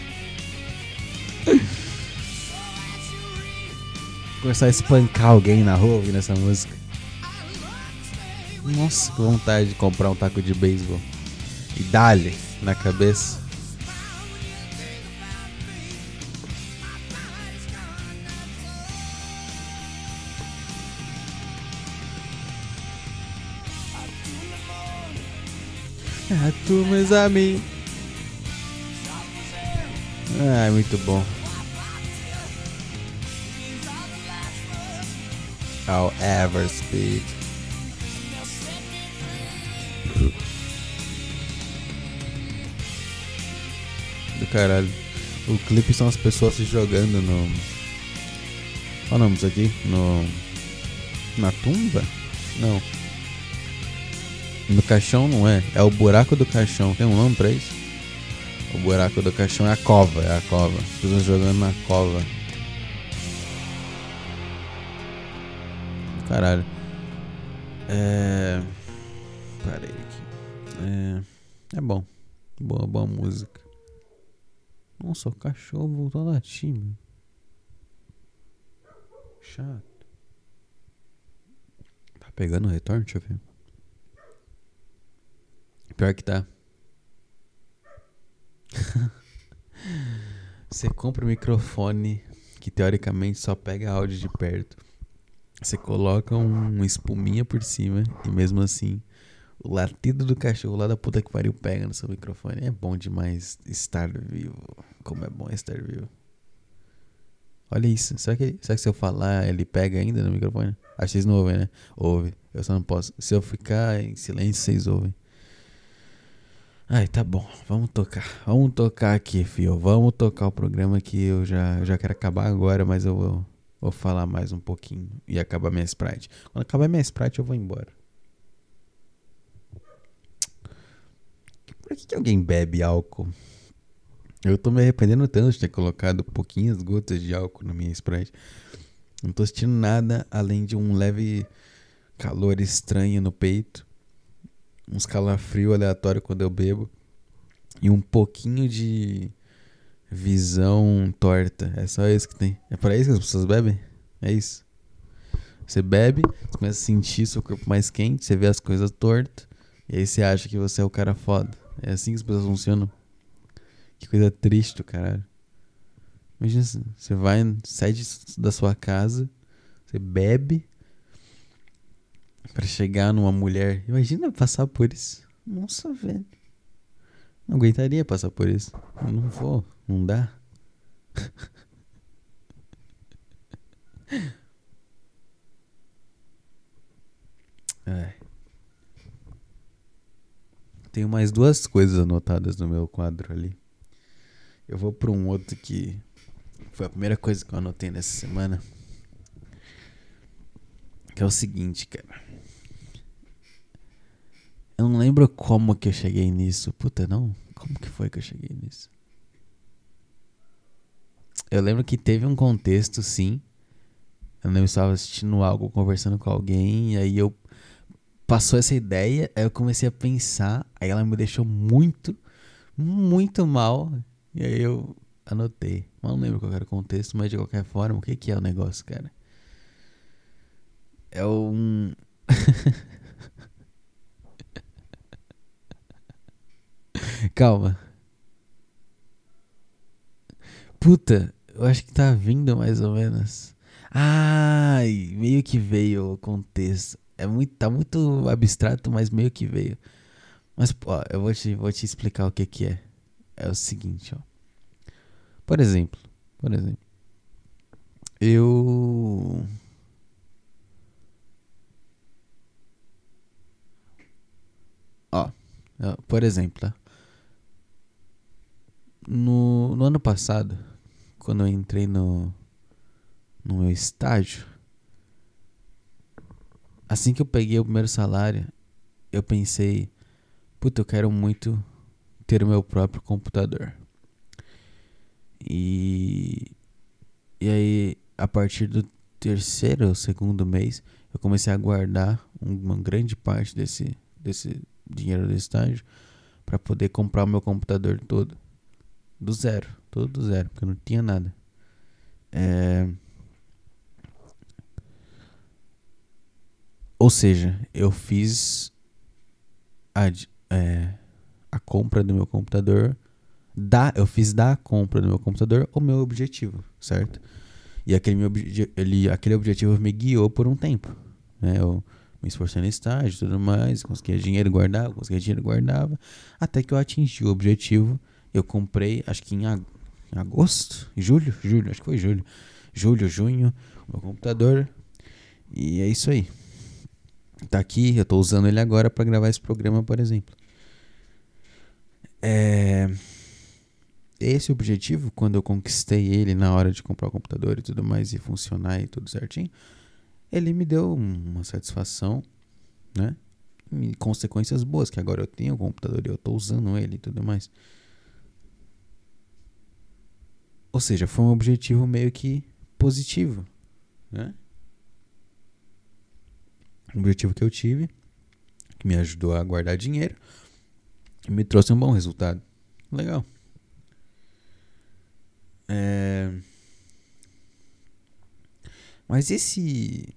Começar a espancar alguém na rua ouvindo essa música. Nossa, que vontade de comprar um taco de beisebol. E dá-lhe na cabeça. Ah, tu, meus amigos. Ah, muito bom. I'll ever speak. Do caralho. O clipe são as pessoas se jogando no. Qual o nome aqui? No. Na tumba? Não. No caixão não é. É o buraco do caixão. Tem um nome pra isso? O buraco do caixão é a cova. É a cova. As pessoas jogando na cova. Caralho. É. Parei aqui. É. É bom. Boa, boa música. Nossa, o cachorro voltou a latir, meu. Chato. Tá pegando o retorno? Deixa eu ver. Pior que tá. (laughs) Você compra um microfone que teoricamente só pega áudio de perto. Você coloca um espuminha por cima e mesmo assim o latido do cachorro lá da puta que pariu pega no seu microfone. É bom demais estar vivo. Como é bom estar vivo. Olha isso. Será que, será que se eu falar ele pega ainda no microfone? Acho que vocês não ouvem, né? Ouve. Eu só não posso. Se eu ficar em silêncio, vocês ouvem. Ai, tá bom. Vamos tocar. Vamos tocar aqui, fio. Vamos tocar o programa que eu já, eu já quero acabar agora, mas eu vou, vou falar mais um pouquinho e acabar minha Sprite. Quando acabar minha Sprite, eu vou embora. Por que, que alguém bebe álcool? Eu tô me arrependendo tanto de ter colocado pouquinhas gotas de álcool na minha Sprite. Não tô sentindo nada além de um leve calor estranho no peito, uns calafrio aleatório quando eu bebo e um pouquinho de visão torta. É só isso que tem. É para isso que as pessoas bebem? É isso. Você bebe, você começa a sentir seu corpo mais quente, você vê as coisas tortas, e aí você acha que você é o cara foda. É assim que as pessoas funcionam. Que coisa triste do caralho. Imagina, você vai, sai de, da sua casa, você bebe para chegar numa mulher. Imagina passar por isso. Nossa, velho. Não aguentaria passar por isso. Eu não vou, não dá. (laughs) Ai. Tenho mais duas coisas anotadas no meu quadro ali. Eu vou para um outro que foi a primeira coisa que eu anotei nessa semana. Que é o seguinte, cara. Eu não lembro como que eu cheguei nisso. Puta, não? Como que foi que eu cheguei nisso? Eu lembro que teve um contexto, sim. Eu lembro que estava assistindo algo, conversando com alguém, e aí eu passou essa ideia, aí eu comecei a pensar, aí ela me deixou muito, muito mal, e aí eu anotei. Mas não lembro qual era o contexto, mas de qualquer forma, o que, que é o negócio, cara? É um. (laughs) Calma. Puta, eu acho que tá vindo mais ou menos. Ai, meio que veio o contexto. É muito, tá muito abstrato, mas meio que veio. Mas, ó, eu vou te, vou te explicar o que que é. É o seguinte, ó. Por exemplo, por exemplo. Eu Ó, por exemplo? No, no ano passado, quando eu entrei no, no meu estágio, assim que eu peguei o primeiro salário, eu pensei, puta, eu quero muito ter o meu próprio computador. E, e aí, a partir do terceiro ou segundo mês, eu comecei a guardar uma grande parte desse, desse dinheiro do estágio para poder comprar o meu computador todo. Do zero. Tudo do zero, porque não tinha nada. É... Ou seja, eu fiz a, é, a compra do meu computador. Da, eu fiz da compra do meu computador o meu objetivo, certo? E aquele, meu, ele, aquele objetivo me guiou por um tempo. Né? Eu me esforcei no estágio e tudo mais, conseguia dinheiro, guardava, conseguia dinheiro, guardava. Até que eu atingi o objetivo. Eu comprei, acho que em agosto, julho, julho, acho que foi julho. Julho, junho, meu computador. E é isso aí. Tá aqui, eu tô usando ele agora para gravar esse programa, por exemplo. É esse objetivo, quando eu conquistei ele na hora de comprar o computador e tudo mais e funcionar e tudo certinho, ele me deu uma satisfação, né? E consequências boas, que agora eu tenho o computador e eu estou usando ele e tudo mais. Ou seja, foi um objetivo meio que positivo, né? Um objetivo que eu tive, que me ajudou a guardar dinheiro e me trouxe um bom resultado. Legal. É... Mas e se.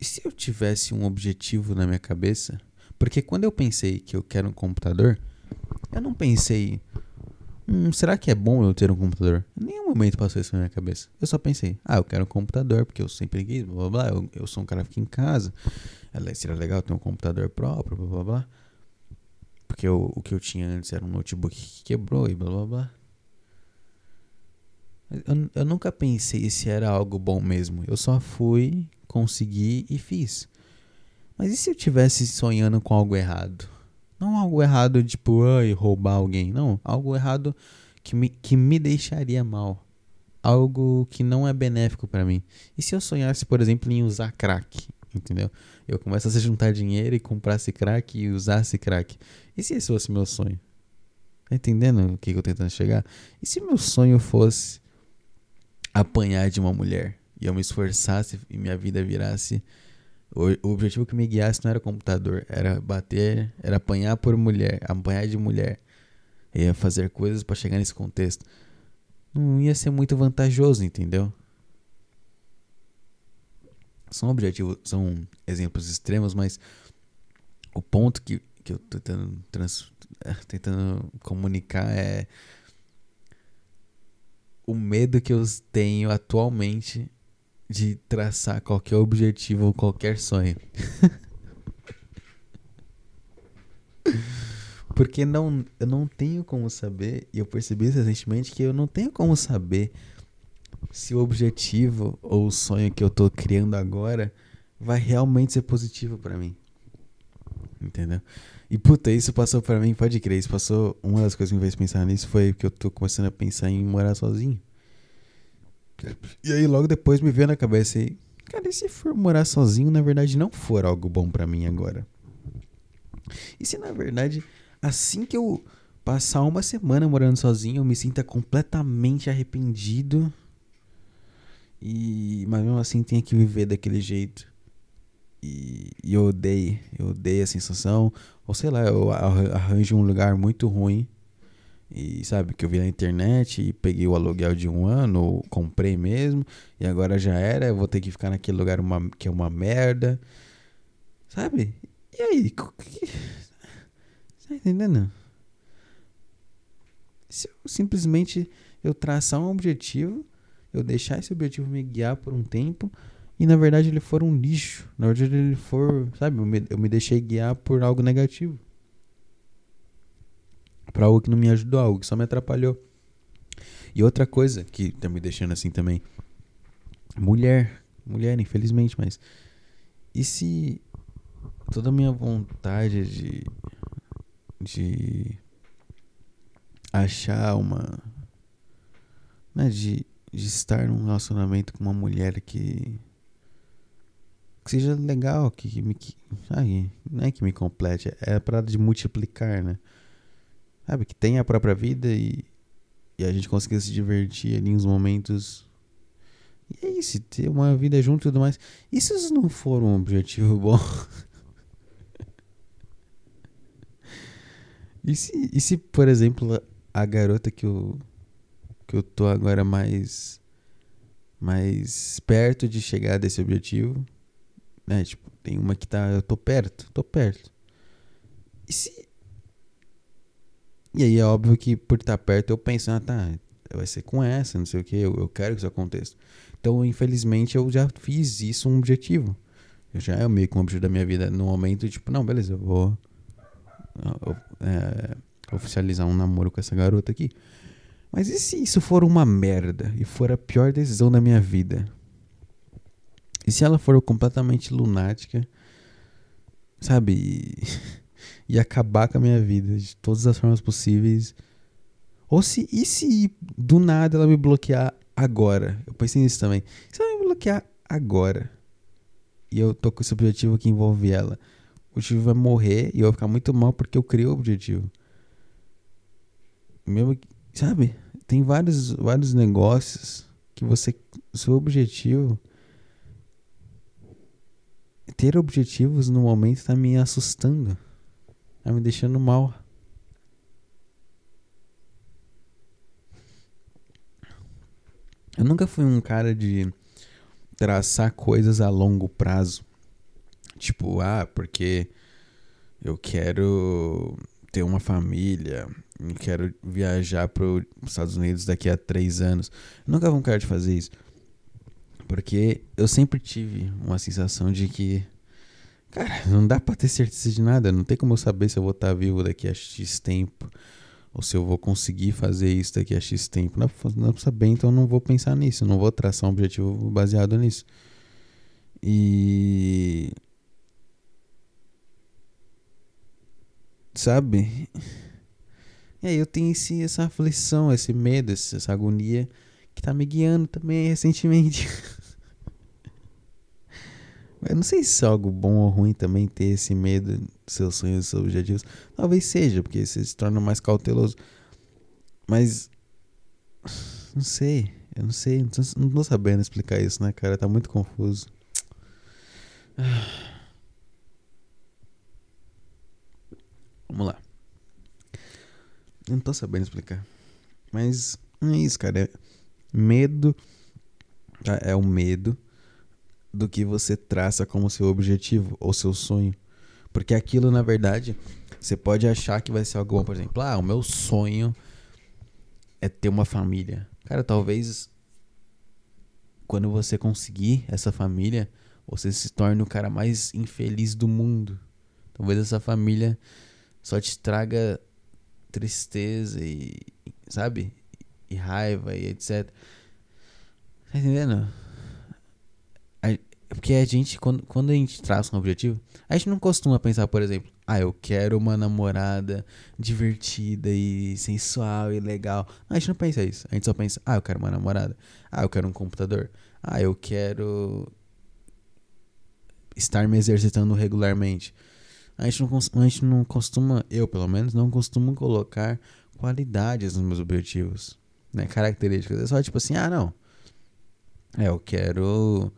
E se eu tivesse um objetivo na minha cabeça? Porque quando eu pensei que eu quero um computador, eu não pensei. Hum, será que é bom eu ter um computador? Em nenhum momento passou isso na minha cabeça. Eu só pensei, ah, eu quero um computador porque eu sempre quis, blá blá blá. Eu, eu sou um cara que fica em casa. Seria legal ter um computador próprio, blá blá blá. Porque eu, o que eu tinha antes era um notebook que quebrou e blá blá blá. Eu, eu nunca pensei se era algo bom mesmo. Eu só fui, consegui e fiz. Mas e se eu tivesse sonhando com algo errado? Não algo errado, tipo, ai, roubar alguém. Não, algo errado que me, que me deixaria mal. Algo que não é benéfico para mim. E se eu sonhasse, por exemplo, em usar crack? Entendeu? Eu começasse a juntar dinheiro e comprasse crack e usasse crack. E se esse fosse meu sonho? Tá entendendo o que, que eu tô tentando chegar? E se meu sonho fosse apanhar de uma mulher e eu me esforçasse e minha vida virasse o, objetivo que me guiasse não era computador, era bater, era apanhar por mulher, apanhar de mulher. Ia fazer coisas para chegar nesse contexto. Não ia ser muito vantajoso, entendeu? São objetivos, são exemplos extremos, mas o ponto que, que eu tô tentando, trans, (laughs) tentando comunicar é o medo que eu tenho atualmente de traçar qualquer objetivo ou qualquer sonho. (laughs) Porque não, eu não tenho como saber, e eu percebi recentemente que eu não tenho como saber se o objetivo ou o sonho que eu tô criando agora vai realmente ser positivo para mim. Entendeu? E puta, isso passou para mim, pode crer, isso passou. Uma das coisas que me fez pensar nisso foi que eu tô começando a pensar em morar sozinho. E aí logo depois me veio na cabeça aí, cara, e se for morar sozinho, na verdade não for algo bom para mim agora? E se na verdade, assim que eu passar uma semana morando sozinho, eu me sinta completamente arrependido e mas mesmo assim tenha que viver daquele jeito. E, e eu odeio, eu odeio a sensação. Ou sei lá, eu arranjo um lugar muito ruim. E sabe, que eu vi na internet e peguei o aluguel de um ano, comprei mesmo, e agora já era, eu vou ter que ficar naquele lugar uma, que é uma merda. Sabe? E aí? Que... Tá entendendo? Se eu simplesmente eu traçar um objetivo, eu deixar esse objetivo me guiar por um tempo, e na verdade ele for um lixo. Na verdade ele for, sabe, eu me, eu me deixei guiar por algo negativo. Pra algo que não me ajudou, algo que só me atrapalhou. E outra coisa que tá me deixando assim também. Mulher. Mulher, infelizmente, mas. E se toda a minha vontade de. de. achar uma. Né, de, de estar num relacionamento com uma mulher que que seja legal, que, que me. Que, ai, não é que me complete, é a parada de multiplicar, né? Sabe, que tem a própria vida e, e a gente consiga se divertir ali nos momentos. E é isso, ter uma vida junto e tudo mais. E se isso não for um objetivo bom? (laughs) e, se, e se, por exemplo, a garota que eu que eu tô agora mais mais perto de chegar desse objetivo, né? Tipo, tem uma que tá, eu tô perto, tô perto. E se E aí é óbvio que por estar perto eu penso, ah, tá, vai ser com essa, não sei o que, eu, eu quero que isso aconteça. Então, infelizmente, eu já fiz isso um objetivo. Eu já é meio que um objetivo da minha vida no momento, tipo, não, beleza, eu vou eu, é, oficializar um namoro com essa garota aqui. Mas e se isso for uma merda e for a pior decisão da minha vida? E se ela for completamente lunática, sabe? (laughs) E, acabar com a minha vida de todas as formas possíveis. Ou se, e se do nada ela me bloquear agora? Eu pensei nisso também. Se ela me bloquear agora e eu tô com esse objetivo que envolve ela, o objetivo vai morrer e eu vou ficar muito mal porque eu criei o objetivo. Mesmo Sabe? Tem vários, vários negócios que você. Seu objetivo. Ter objetivos no momento está me assustando. Tá me deixando mal. Eu nunca fui um cara de traçar coisas a longo prazo. Tipo, ah, porque eu quero ter uma família, quero viajar para os Estados Unidos daqui a três anos. Eu nunca vou querer fazer isso. Porque eu sempre tive uma sensação de que. Cara, não dá pra ter certeza de nada. Não tem como eu saber se eu vou estar vivo daqui a X tempo. Ou se eu vou conseguir fazer isso daqui a X tempo. Não dá pra saber, então eu não vou pensar nisso. Não vou traçar um objetivo baseado nisso. E. Sabe? E aí eu tenho esse, essa aflição, esse medo, essa agonia que tá me guiando também recentemente. (laughs) Eu não sei se é algo bom ou ruim também ter esse medo dos seus sonhos e seus objetivos. Talvez seja, porque você se torna mais cauteloso. Mas. Não sei. Eu não sei. Não tô, sabendo explicar isso, né, cara? Tá muito confuso. (sighs) Vamos lá. Eu não tô sabendo explicar. Mas é isso, cara. É medo. Tá? É o medo do que você traça como seu objetivo ou seu sonho. Porque aquilo, na verdade, você pode achar que vai ser algo bom. Por exemplo, ah, o meu sonho é ter uma família. Cara, talvez quando você conseguir essa família, você se torne o cara mais infeliz do mundo. Talvez essa família só te traga tristeza e, sabe? E raiva e etc. Tá entendendo? Porque a gente, quando, quando a gente traça um objetivo, a gente não costuma pensar, por exemplo, ah, eu quero uma namorada divertida e sensual e legal. A gente não pensa isso. A gente só pensa, ah, eu quero uma namorada. Ah, eu quero um computador. Ah, eu quero estar me exercitando regularmente. A gente, não, a gente não costuma, eu pelo menos, não costumo colocar qualidades nos meus objetivos, né? Características. É só tipo assim, ah, não. É, eu quero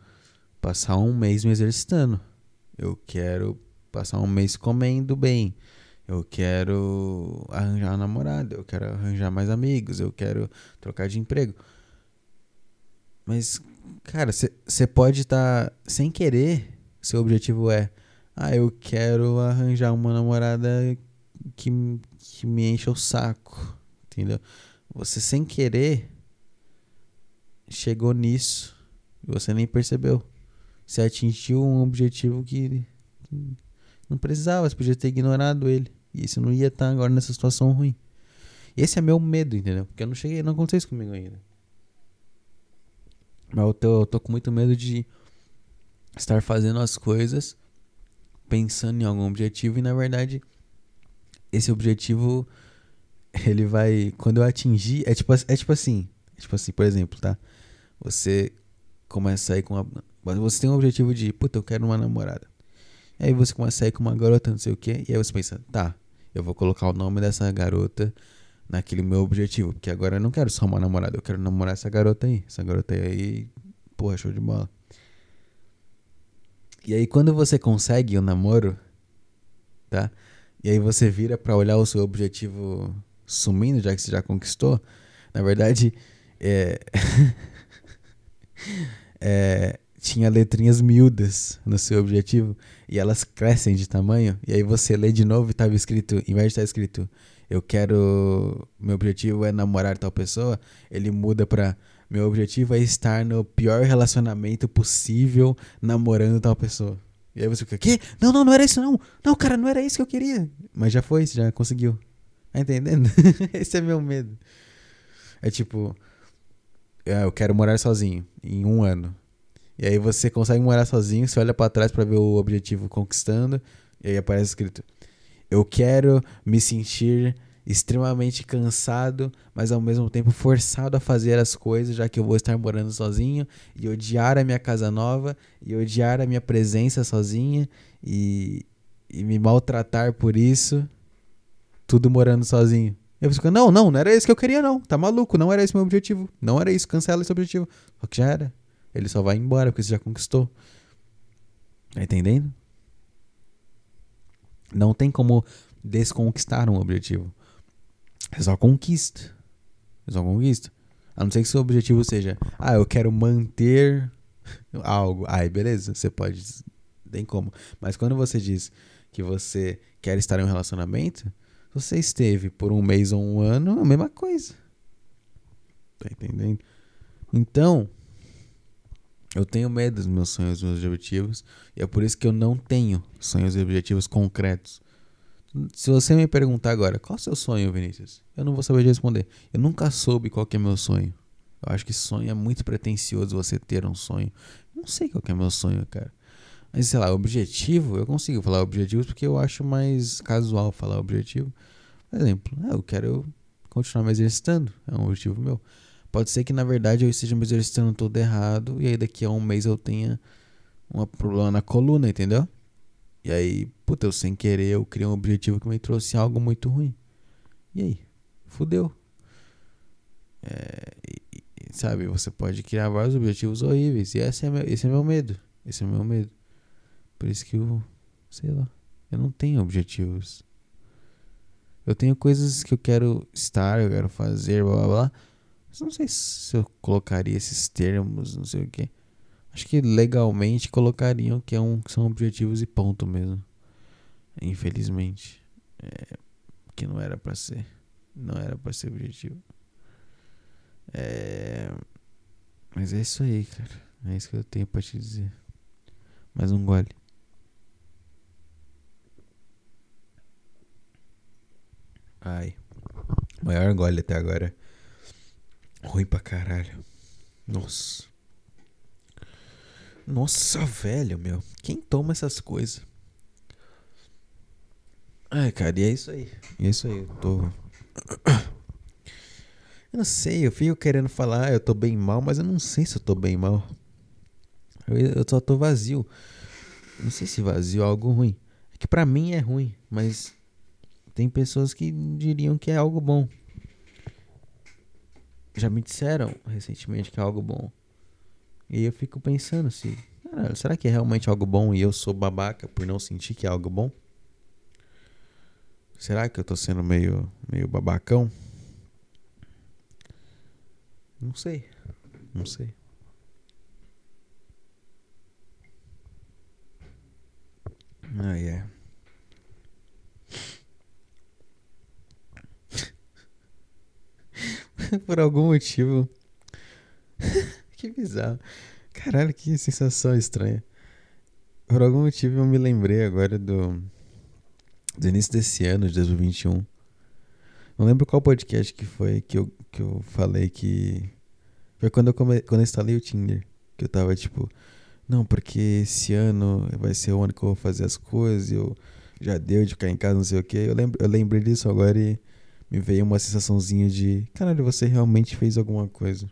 passar um mês me exercitando. Eu quero passar um mês comendo bem. Eu quero arranjar uma namorada. Eu quero arranjar mais amigos. Eu quero trocar de emprego. Mas, cara, você pode estar tá, sem querer. Seu objetivo é ah, eu quero arranjar uma namorada que, que me encha o saco, entendeu? Você sem querer chegou nisso e você nem percebeu. Você atingiu um objetivo que não precisava, você podia ter ignorado ele. E você não ia estar agora nessa situação ruim. Esse é meu medo, entendeu? Porque eu não cheguei, não aconteceu isso comigo ainda. Mas eu tô, eu tô com muito medo de estar fazendo as coisas pensando em algum objetivo e na verdade esse objetivo (laughs) ele vai quando eu atingir é tipo é tipo assim é tipo assim por exemplo tá você começa a sair com uma você tem um objetivo de puta eu quero uma namorada e aí você começa a sair com uma garota não sei o que e aí você pensa tá eu vou colocar o nome dessa garota naquele meu objetivo porque agora eu não quero só uma namorada eu quero namorar essa garota aí essa garota aí porra show de bola e aí quando você consegue o um namoro, tá? E aí você vira para olhar o seu objetivo sumindo, já que você já conquistou. Na verdade, é... (laughs) é... tinha letrinhas miúdas no seu objetivo e elas crescem de tamanho. E aí você lê de novo e estava escrito, em vez de estar escrito, eu quero. Meu objetivo é namorar tal pessoa, ele muda para meu objetivo é estar no pior relacionamento possível namorando tal pessoa. E aí você fica, quê? Não, não, não era isso não. Não, cara, não era isso que eu queria. Mas já foi, você já conseguiu. Tá entendendo? (laughs) Esse é meu medo. É tipo, é, eu quero morar sozinho em um ano. E aí você consegue morar sozinho, você olha para trás para ver o objetivo conquistando, e aí aparece escrito: Eu quero me sentir extremamente cansado, mas ao mesmo tempo forçado a fazer as coisas, já que eu vou estar morando sozinho e odiar a minha casa nova e odiar a minha presença sozinha e, e me maltratar por isso, tudo morando sozinho. Eu fico, não, não, não era isso que eu queria, não. Tá maluco, não era esse meu objetivo. Não era isso, cancela esse objetivo. Só que já era. Ele só vai embora porque você já conquistou. Tá entendendo? Não tem como desconquistar um objetivo. É só conquista. É só conquista. A não ser que seu objetivo seja, ah, eu quero manter algo. Aí, beleza, você pode. Tem como. Mas quando você diz que você quer estar em um relacionamento, você esteve por um mês ou um ano, é a mesma coisa. Tá entendendo? Então, eu tenho medo dos meus sonhos, dos meus objetivos, e é por isso que eu não tenho sonhos e objetivos concretos. Se você me perguntar agora, qual é o seu sonho, Vinícius? Eu não vou saber responder. Eu nunca soube qual é meu sonho. Eu acho que sonho é muito pretencioso você ter um sonho. Não sei qual é meu sonho, cara. Mas sei lá, objetivo, eu consigo falar objetivos porque eu acho mais casual falar objetivo. Por exemplo, eu quero continuar me exercitando, é um objetivo meu. Pode ser que na verdade eu esteja me exercitando todo errado e aí daqui a um mês eu tenha um problema na coluna, entendeu? E aí, puta, eu sem querer eu criei um objetivo que me trouxe algo muito ruim. E aí? Fudeu. É, e, e, sabe, você pode criar vários objetivos horríveis. E esse é, meu, esse é meu medo. Esse é meu medo. Por isso que eu, sei lá, eu não tenho objetivos. Eu tenho coisas que eu quero estar, eu quero fazer, blá blá blá. Mas não sei se eu colocaria esses termos, não sei o que. Acho que legalmente colocariam que, é um, que são objetivos e ponto mesmo. Infelizmente. É, que não era para ser. Não era para ser objetivo. É, mas é isso aí, cara. É isso que eu tenho pra te dizer. Mais um gole. Ai. Maior gole até agora. Ruim pra caralho. Nossa. Nossa, velho, meu. Quem toma essas coisas? Ai, cara, e é isso aí. E é isso aí. Eu tô. (coughs) Eu não sei, eu fico querendo falar, eu tô bem mal, mas eu não sei se eu tô bem mal. Eu, eu só tô vazio. Não sei se vazio é algo ruim. É que pra mim é ruim, mas tem pessoas que diriam que é algo bom. Já me disseram recentemente que é algo bom. E eu fico pensando assim, cara, será que é realmente algo bom e eu sou babaca por não sentir que é algo bom? Será que eu tô sendo meio, meio babacão? Não sei. Não sei. Ah, é. (laughs) Por algum motivo. (laughs) que bizarro. Caralho, que sensação estranha. Por algum motivo eu me lembrei agora do, do início desse ano, de 2021. Não lembro qual podcast que foi que eu, que eu falei que. Foi quando eu, come, quando eu instalei o Tinder. Que eu tava tipo, não, porque esse ano vai ser o ano que eu vou fazer as coisas. Eu já deu de ficar em casa, não sei o que. Eu, lembro, eu lembrei disso agora e me veio uma sensaçãozinha de: caralho, você realmente fez alguma coisa.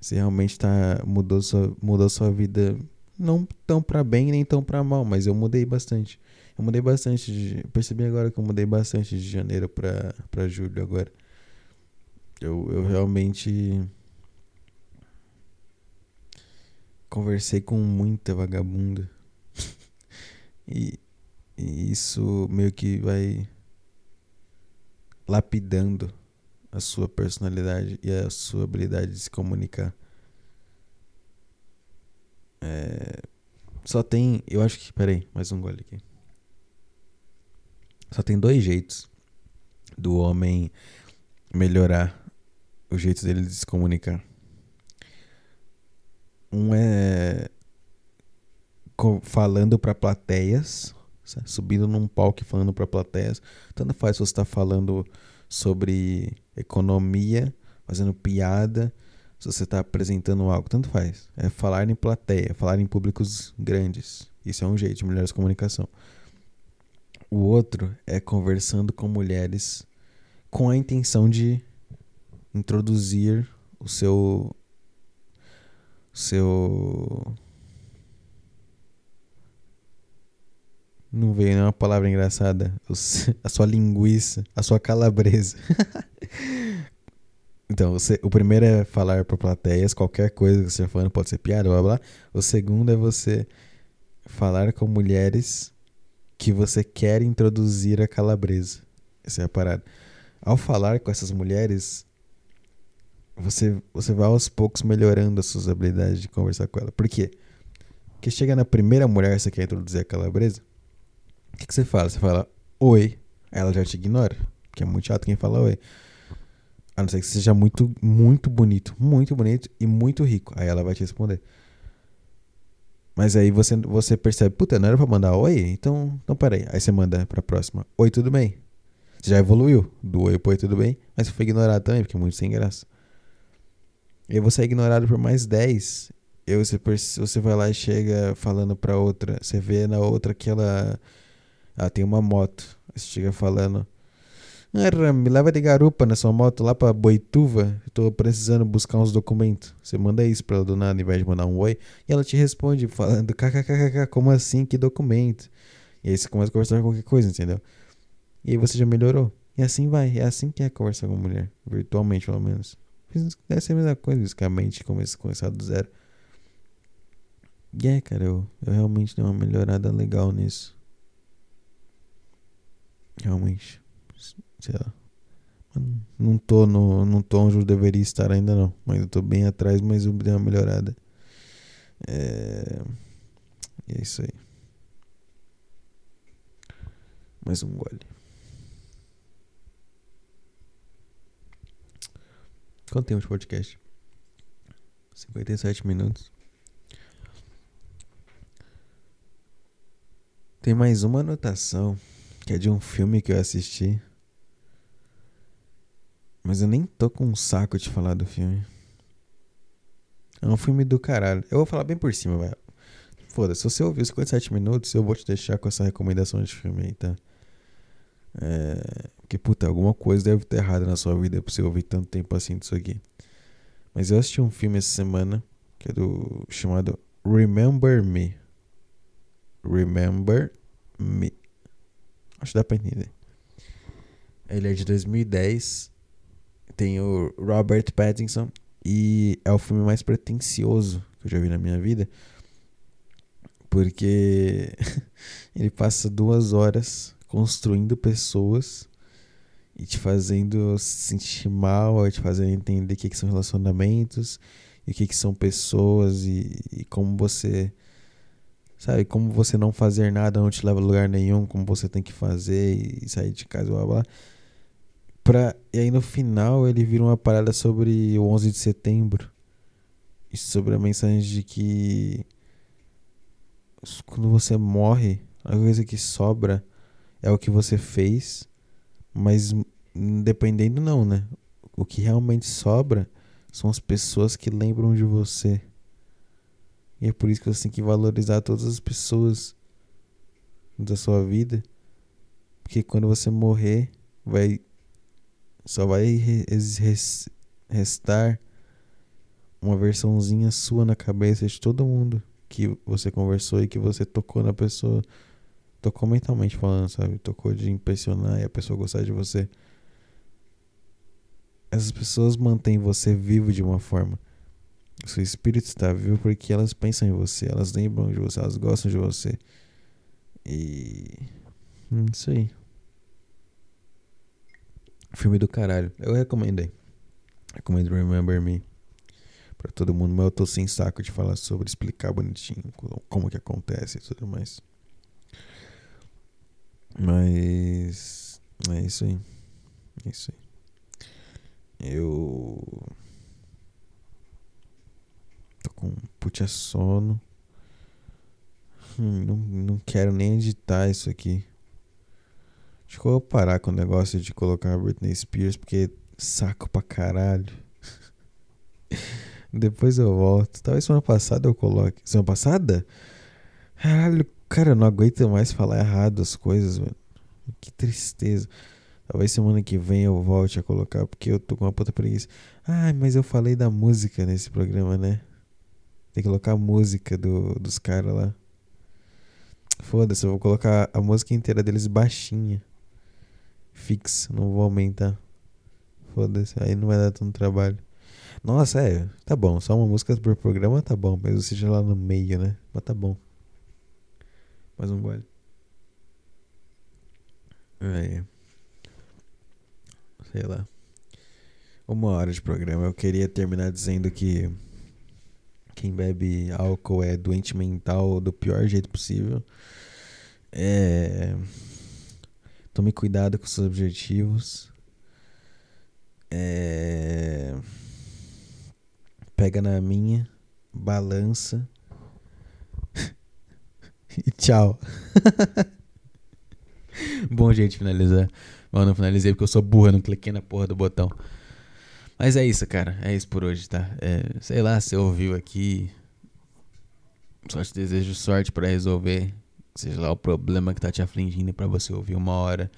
Você realmente tá, mudou, sua, mudou sua vida, não tão para bem nem tão para mal, mas eu mudei bastante. Eu mudei bastante. De, percebi agora que eu mudei bastante de janeiro pra julho agora. Eu, eu realmente conversei com muita vagabunda. (laughs) e, e isso meio que vai lapidando a sua personalidade e a sua habilidade de se comunicar. É, só tem. Eu acho que. Peraí, mais um gole aqui. Só tem dois jeitos do homem melhorar o jeito dele de se comunicar. Um é falando para plateias, subindo num palco falando para plateias. Tanto faz se você está falando sobre economia, fazendo piada, se você está apresentando algo, tanto faz. É falar em plateia, falar em públicos grandes. Isso é um jeito de melhorar a comunicação. O outro é conversando com mulheres com a intenção de introduzir o seu seu não veio nenhuma palavra engraçada. (laughs) A sua linguiça a sua calabresa. (laughs) Então você, o primeiro é falar para plateias qualquer coisa que você estiver falando pode ser piada blá blá. O segundo é você falar com mulheres que você quer introduzir a calabresa. Essa é a parada. Ao falar com essas mulheres você, você vai aos poucos melhorando as suas habilidades de conversar com ela. Por quê? Porque chega na primeira mulher que você quer introduzir a calabresa, o que, que você fala? Você fala oi, ela já te ignora, que é muito chato quem fala oi. A não ser que seja muito, muito bonito, muito bonito e muito rico. Aí ela vai te responder. Mas aí você, você percebe, puta, não era pra mandar oi? Então, então peraí. Aí você manda pra próxima. Oi, tudo bem? Você já evoluiu do oi pro oi, tudo bem? Mas você foi ignorado também, porque é muito sem graça. E você é ignorado por mais 10. E você, você vai lá e chega falando pra outra. Você vê na outra que ela, ela tem uma moto. Chega falando. Ah, me leva de garupa na sua moto lá pra Boituva. tô precisando buscar uns documentos. Você manda isso pra ela do nada, ao invés de mandar um oi. E ela te responde falando: kkkk, como assim? Que documento? E aí você começa a conversar com qualquer coisa, entendeu? E aí você já melhorou. E assim vai. É assim que é conversar com mulher. Virtualmente, pelo menos. Deve ser a mesma coisa, basicamente, começar do zero. E é, cara, eu, eu realmente dei uma melhorada legal nisso. Realmente. Sei lá. Não tô, no, não tô onde eu deveria estar ainda não. Eu tô bem atrás, mas eu dei uma melhorada. É... E é isso aí. Mais um gole. Quanto tempo de podcast? 57 minutos. Tem mais uma anotação que é de um filme que eu assisti. Mas eu nem tô com um saco de falar do filme. É um filme do caralho. Eu vou falar bem por cima, velho. Foda-se, se você ouviu 57 minutos, eu vou te deixar com essa recomendação de filme aí, tá? É, porque, puta, alguma coisa deve ter errado na sua vida pra você ouvir tanto tempo assim disso aqui. Mas eu assisti um filme essa semana que é do chamado Remember Me. Remember Me. Acho que dá pra entender. Ele é de 2010. Tem o Robert Pattinson. E é o filme mais pretencioso que eu já vi na minha vida. Porque (laughs) ele passa duas horas construindo pessoas e te fazendo se sentir mal, te fazendo entender o que, que são relacionamentos e o que, que são pessoas e, e como você sabe, como você não fazer nada não te leva a lugar nenhum, como você tem que fazer e sair de casa, blá blá. Pra, e aí no final ele vira uma parada sobre o 11 de setembro e sobre a mensagem de que quando você morre, a coisa que sobra é o que você fez, mas dependendo não, né? O que realmente sobra são as pessoas que lembram de você. E é por isso que você tem que valorizar todas as pessoas da sua vida. Porque quando você morrer, vai só vai restar uma versãozinha sua na cabeça de todo mundo que você conversou e que você tocou na pessoa Tocou mentalmente falando, sabe? Tocou de impressionar e a pessoa gostar de você. Essas pessoas mantêm você vivo de uma forma. Seu espírito está vivo porque elas pensam em você, elas lembram de você, elas gostam de você. E. Hum, isso aí. Filme do caralho. Eu recomendei. Recomendo Remember Me. Pra todo mundo, mas eu tô sem saco de falar sobre, explicar bonitinho como que acontece e tudo mais. Mas. É isso aí. É isso aí. Eu. Com puta sono. Hum, não, não quero nem editar isso aqui. Acho que eu vou parar com o negócio de colocar a Britney Spears, porque saco pra caralho. (laughs) Depois eu volto. Talvez semana passada eu coloque. Semana passada? Caralho, cara, eu não aguento mais falar errado as coisas, mano. Que tristeza. Talvez semana que vem eu volte a colocar, porque eu tô com uma puta preguiça. Ah, mas eu falei da música nesse programa, né? Tem que colocar a música do, dos caras lá. Foda-se, eu vou colocar a música inteira deles baixinha fixo, não vou aumentar. Foda-se, aí não vai dar tanto trabalho. Nossa, é, tá bom, só uma música por programa tá bom, mas seja lá no meio, né? Mas tá bom. Mais um gole. É. Sei lá. Uma hora de programa. Eu queria terminar dizendo que quem bebe álcool é doente mental do pior jeito possível. É Tome cuidado com seus objetivos. É... Pega na minha, balança. (laughs) e tchau. (laughs) Bom de finalizar. Mas não finalizei porque eu sou burra, não cliquei na porra do botão. Mas é isso, cara. É isso por hoje, tá? É, sei lá, se ouviu aqui. Só te desejo sorte para resolver seja lá o problema que tá te afligindo para você ouvir uma hora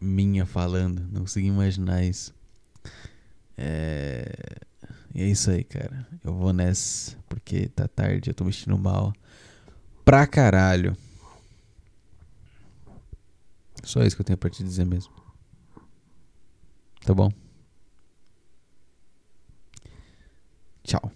minha falando. Não consigo imaginar isso. É... E é isso aí, cara. Eu vou nessa porque tá tarde, eu tô me sentindo mal. Pra caralho. Só isso que eu tenho pra te dizer mesmo. Tá bom? Tchau.